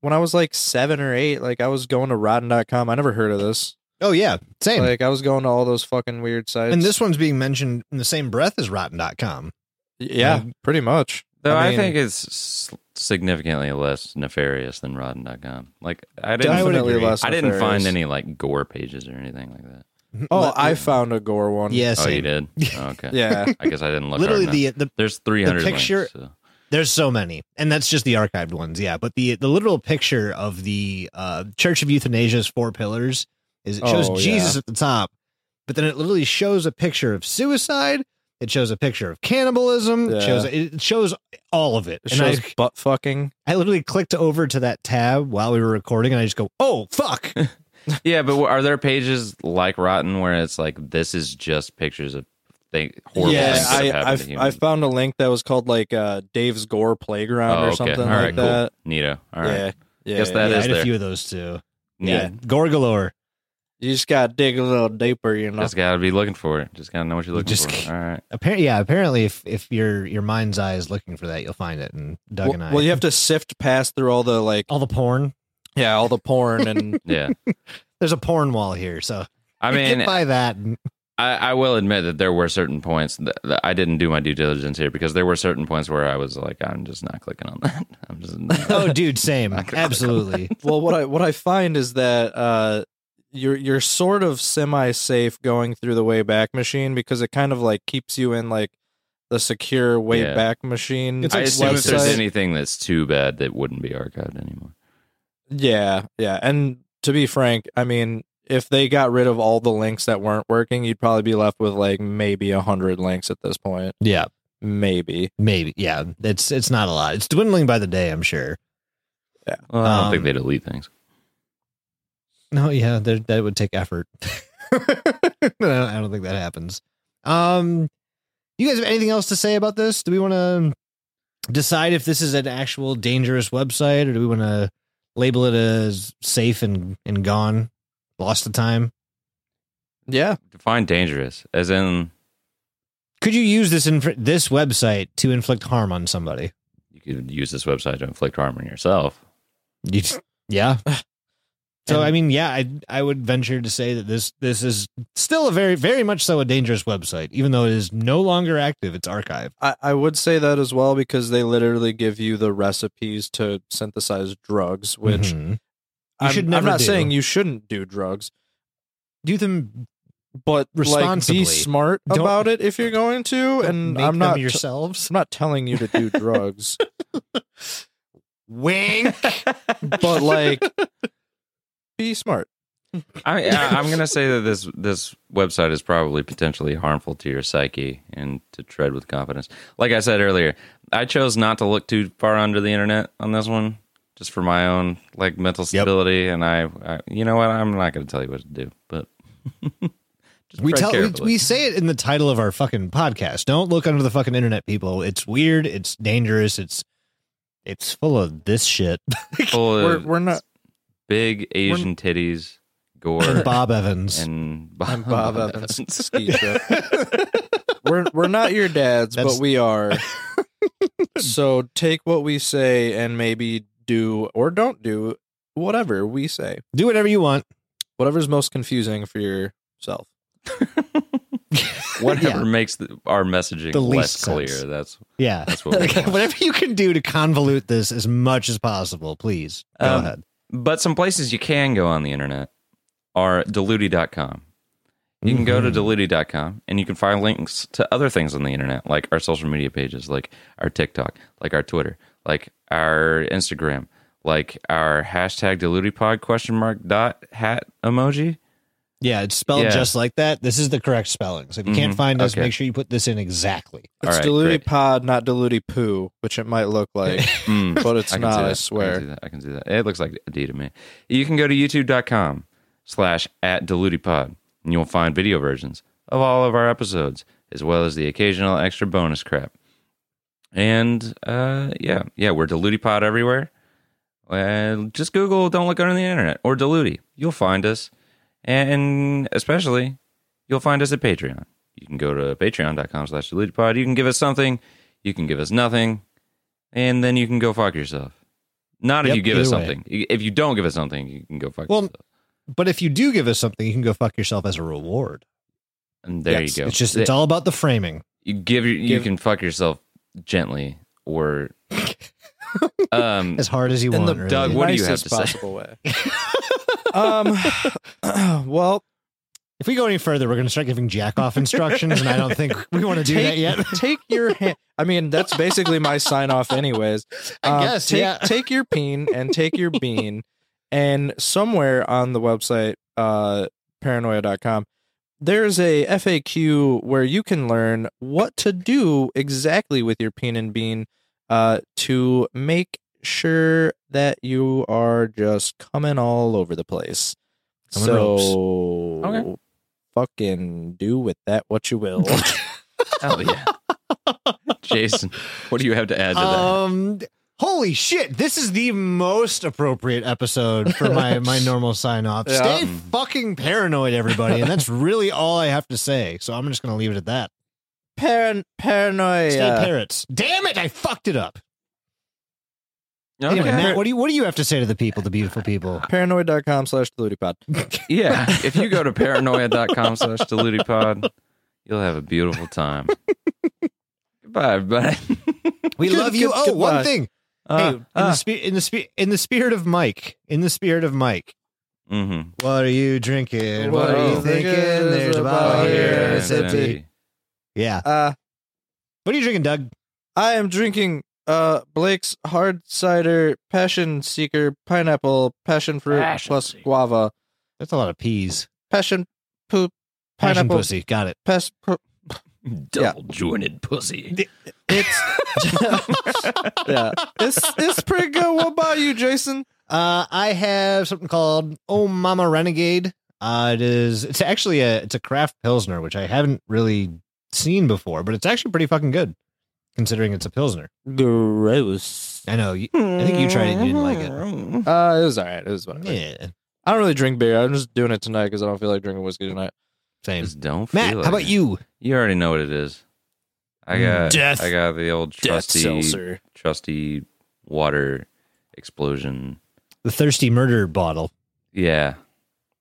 When I was like seven or eight, like I was going to Rotten.com. I never heard of this. Oh yeah, same. Like I was going to all those fucking weird sites. and this one's being mentioned in the same breath as rotten.com. yeah, like- pretty much. Though I, I think it's significantly less nefarious than Rotten.com. Like I didn't, I would Definitely agree. less. I didn't find any like gore pages or anything like that. Mm-hmm. Oh, Li- I found a gore one. yeah, Oh, you did? Oh, okay. Yeah. I guess I didn't look. Literally hard the the there's 300 picture- links, so. There's so many, and that's just the archived ones. Yeah, but the the literal picture of the uh, Church of Euthanasia's four pillars is it shows Oh, Jesus yeah. at the top, but then it literally shows a picture of suicide. It shows a picture of cannibalism. It shows it shows all of it. It and I, butt fucking. I literally clicked over to that tab while we were recording, and I just go, "Oh fuck!" Yeah, but are there pages like Rotten where it's like this is just pictures of thing, horrible yeah, things that I have happened I, to I found a link that was called like uh, Dave's Gore Playground oh, or okay. something All like cool. that. Neato. All right. Yeah, yeah. Guess that yeah, I is had a few of those too. Neat. Yeah, gore galore. You just gotta dig a little deeper, you know. Just gotta be looking for it. Just gotta know what you're looking Just- for. All right. Apparently, yeah. Apparently, if if your your mind's eye is looking for that, you'll find it. And Doug Well, and I, well, you have to sift past through all the like, all the porn. yeah, all the porn and Yeah. There's a porn wall here, so I get mean, by that. And- I, I will admit that there were certain points that, that I didn't do my due diligence here because there were certain points where I was like, I'm just not clicking on that. I'm just not. Oh, dude, same. Not gonna click on Absolutely. well, what I what I find is that uh, you're you're sort of semi safe going through the Wayback Machine because it kind of like keeps you in like the secure Wayback Machine. It's I like assume if there's anything that's too bad that wouldn't be archived anymore. Yeah, yeah. And to be frank, I mean, if they got rid of all the links that weren't working, you'd probably be left with like maybe a hundred links at this point. Yeah, Maybe. maybe. Yeah, it's it's not a lot. It's dwindling by the day. I'm sure. Well, I don't Um, think they delete things. No, yeah, that would take effort. I don't I don't think that happens. Um, you guys have anything else to say about this? Do we want to decide if this is an actual dangerous website, or do we want to label it as safe and and gone, lost the time? Yeah. Define dangerous, as in Could you use this inf- this website to inflict harm on somebody? you could use this website to inflict harm on yourself. You just- yeah. So And- I mean, yeah, I I would venture to say that this this is still a very very much so a dangerous website, even though it is no longer active. It's archived. I, I would say that as well because they literally give you the recipes to synthesize drugs, which Mhm. You I'm, should I'm not do. saying you shouldn't do drugs, do them but like Responsibly. be smart Don't- about it if you're going to. And make I'm not t- yourselves. I'm not telling you to do drugs, Wink. but like be smart. I, I, I'm going to say that this this website is probably potentially harmful to your psyche and to tread with confidence. Like I said earlier, I chose not to look too far under the internet on this one, just for my own like mental stability. And I, I, you know what, I'm not going to tell you what to do, but just we tell we, we say it in the title of our fucking podcast. Don't look under the fucking internet, people. It's weird. It's dangerous. It's it's full of this shit. Full We're we're not. big Asian titties, gore, And Bob Evans. and I'm Bob Evans. Ski we're we're not your dads, That's- but we are. so take what we say and maybe do or don't do whatever we say. Do whatever you want. Whatever's most confusing for yourself. Whatever Yeah. makes the, our messaging The less least clear. sense. That's Yeah. That's what we Like, want. whatever you can do to convolute this as much as possible, please. Go Um, ahead. But some places you can go on the internet are DLUTI.com. You can go to Mhm. DLUTI.com and you can find links to other things on the internet, like our social media pages, like our TikTok, like our Twitter, like our Instagram, like our hashtag DLUTIPod question mark dot hat emoji. Yeah, it's spelled Yeah. just like that. This is the correct spelling. So if you can't Mhm. find us, Okay. make sure you put this in exactly. It's right, DLUTI. Pod, not DLUTI Poo, which it might look like, Mm, but it's I not. I that. I can swear. see that. I can see that. It looks like a D to me. You can go to youtube.com slash at DLUTIPod and you'll find video versions of all of our episodes, as well as the occasional extra bonus crap. And uh, yeah, yeah, we're DLUTIPod everywhere. And just Google Don't Look Under the Internet or DLUTI. You'll find us. And especially, you'll find us at Patreon. You can go to patreon.com slash DLUTIPod. You can give us something. You can give us nothing and then you can go fuck yourself. Not if Yep, you give us either way. something. If you don't give us something, you can go fuck Well, yourself. But if you do give us something, you can go fuck yourself as a reward. And there Yes, you go. It's just it's all about the framing. you give your, you give- can fuck yourself gently or um As hard as you In want. the really. Doug, what do you have nicest to say? possible way. um, well, if we go any further, we're going to start giving jack off instructions, and I don't think we want to do that yet. take your hand. I mean, that's basically my sign off, anyways. I Um, guess, take yeah. take your peen and take your bean, and somewhere on the website, uh, paranoia.com, there's a FAQ where you can learn what to do exactly with your peen and bean, uh, to make sure that you are just coming all over the place. Coming so, Okay. fucking do with that what you will. Hell yeah. Jason, what do you have to add to that? Um, holy shit! This is the most appropriate episode for my my normal sign off. Yeah. Stay fucking paranoid, everybody, and that's really all I have to say. So I'm just going to leave it at that. Paran- paranoia. Stay parrots. Damn it! I fucked it up. Anyway, Okay. Matt, what do you what do you have to say to the people, the beautiful people? Paranoid.com slash dlutipod. Yeah, if you go to paranoia.com slash dlutipod, you'll have a beautiful time. Goodbye, everybody. We Good- love you. good- Oh, goodbye. one thing. Uh, hey, in uh, the spe- in the spe- in the spirit of Mike, in the spirit of Mike, mhm. what are you drinking? What, What are you thinking? you? There's a bottle bottle here. here. It's It's empty. empty. Yeah. Uh, What are you drinking, Doug? I am drinking uh Blake's hard cider passion seeker pineapple passion fruit Passion plus seeker. guava That's a lot of peas. passion poop Passion pineapple pussy. Got it. pes, pu- Double jointed pussy. it's yeah it's it's pretty good. What about you, Jason? Uh, I have something called Oh Mama Renegade. Uh, it is. It's actually a. It's a craft pilsner, which I haven't really seen before, but it's actually pretty fucking good, considering it's a pilsner. Gross. I know. You, I think you tried it. You didn't like it. Uh, it was all right. It was whatever. Yeah. I don't really drink beer. I'm just doing it tonight because I don't feel like drinking whiskey tonight. Same. Just don't feel Matt, like how about you? You already know what it is. I got Death. I got the old Death trusty seltzer. trusty water explosion. The thirsty murder bottle. Yeah.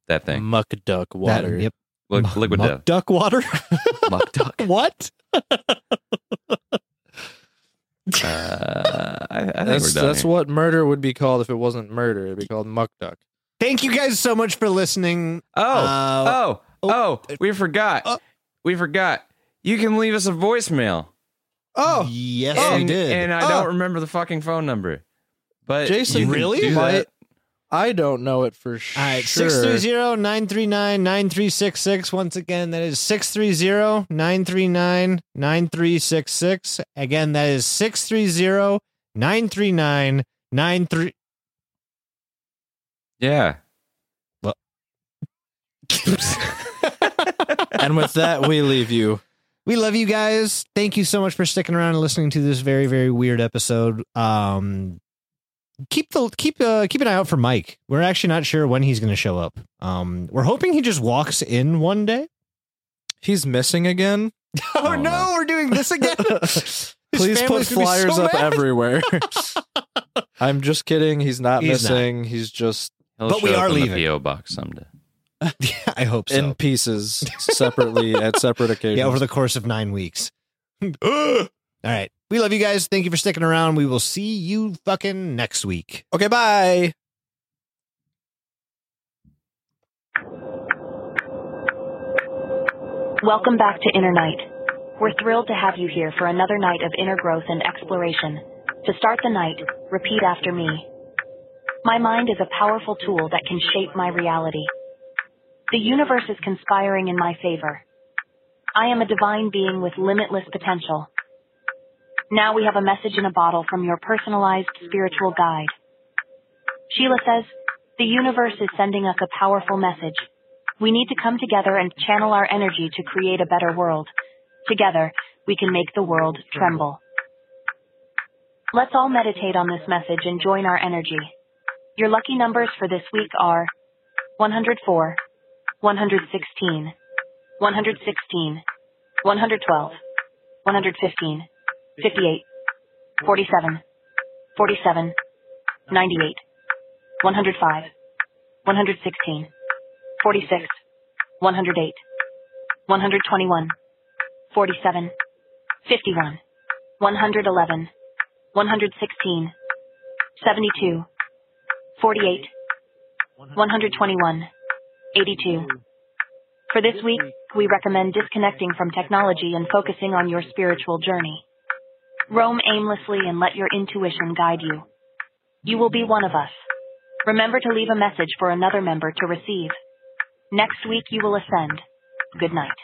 That thing. Muck duck water. That, yep. Look, Muck- liquid muck death. duck water. Muck duck. what? Uh, I, I think That's we're done. that's here. what murder would be called if it wasn't murder. It'd be called muck duck. Thank you guys so much for listening. Oh, Uh, oh, Oh, oh, we forgot. Oh. we forgot. You can leave us a voicemail. Oh, yes, oh. and, we did. And I Oh. don't ah. remember the fucking phone number. But Jason, really? do Might- I don't know it for sure. All right, 630-939-9366. Once again, that is 630-939-9366. Again, that is 630-939-93 Yeah. and with that, we leave you. We love you guys. Thank you so much for sticking around and listening to this very very weird episode. Um keep the keep uh keep an eye out for Mike. We're actually not sure when he's going to show up. Um we're hoping he just walks in one day. He's missing again. Oh, Oh, no, no. we're doing this again. Please put family's gonna be flyers so up mad. everywhere. I'm just kidding. He's not He's not. missing. He's just He'll But we show up are in the leaving. PO box someday. I hope so. in pieces separately at separate occasions. yeah, over the course of 9 weeks. All right. We love you guys. Thank you for sticking around. We will see you fucking next week. okay, bye. Welcome back to Inner Night. We're thrilled to have you here for another night of inner growth and exploration. To start the night, repeat after me. My mind is a powerful tool that can shape my reality. The universe is conspiring in my favor. I am a divine being with limitless potential. Now we have a message in a bottle from your personalized spiritual guide. Sheila says, the universe is sending us a powerful message. We need to come together and channel our energy to create a better world. Together, we can make the world tremble. Let's all meditate on this message and join our energy. Your lucky numbers for this week are 104, 116, 116, 112, 115, 58, 47, 47, 98, 105, 116, 46, 108, 121, 47, 51, 111, 116, 72, 48, 121, 82. For this week, we recommend disconnecting from technology and focusing on your spiritual journey. Roam aimlessly and let your intuition guide you. You will be one of us. Remember to leave a message for another member to receive. Next week you will ascend. Good night.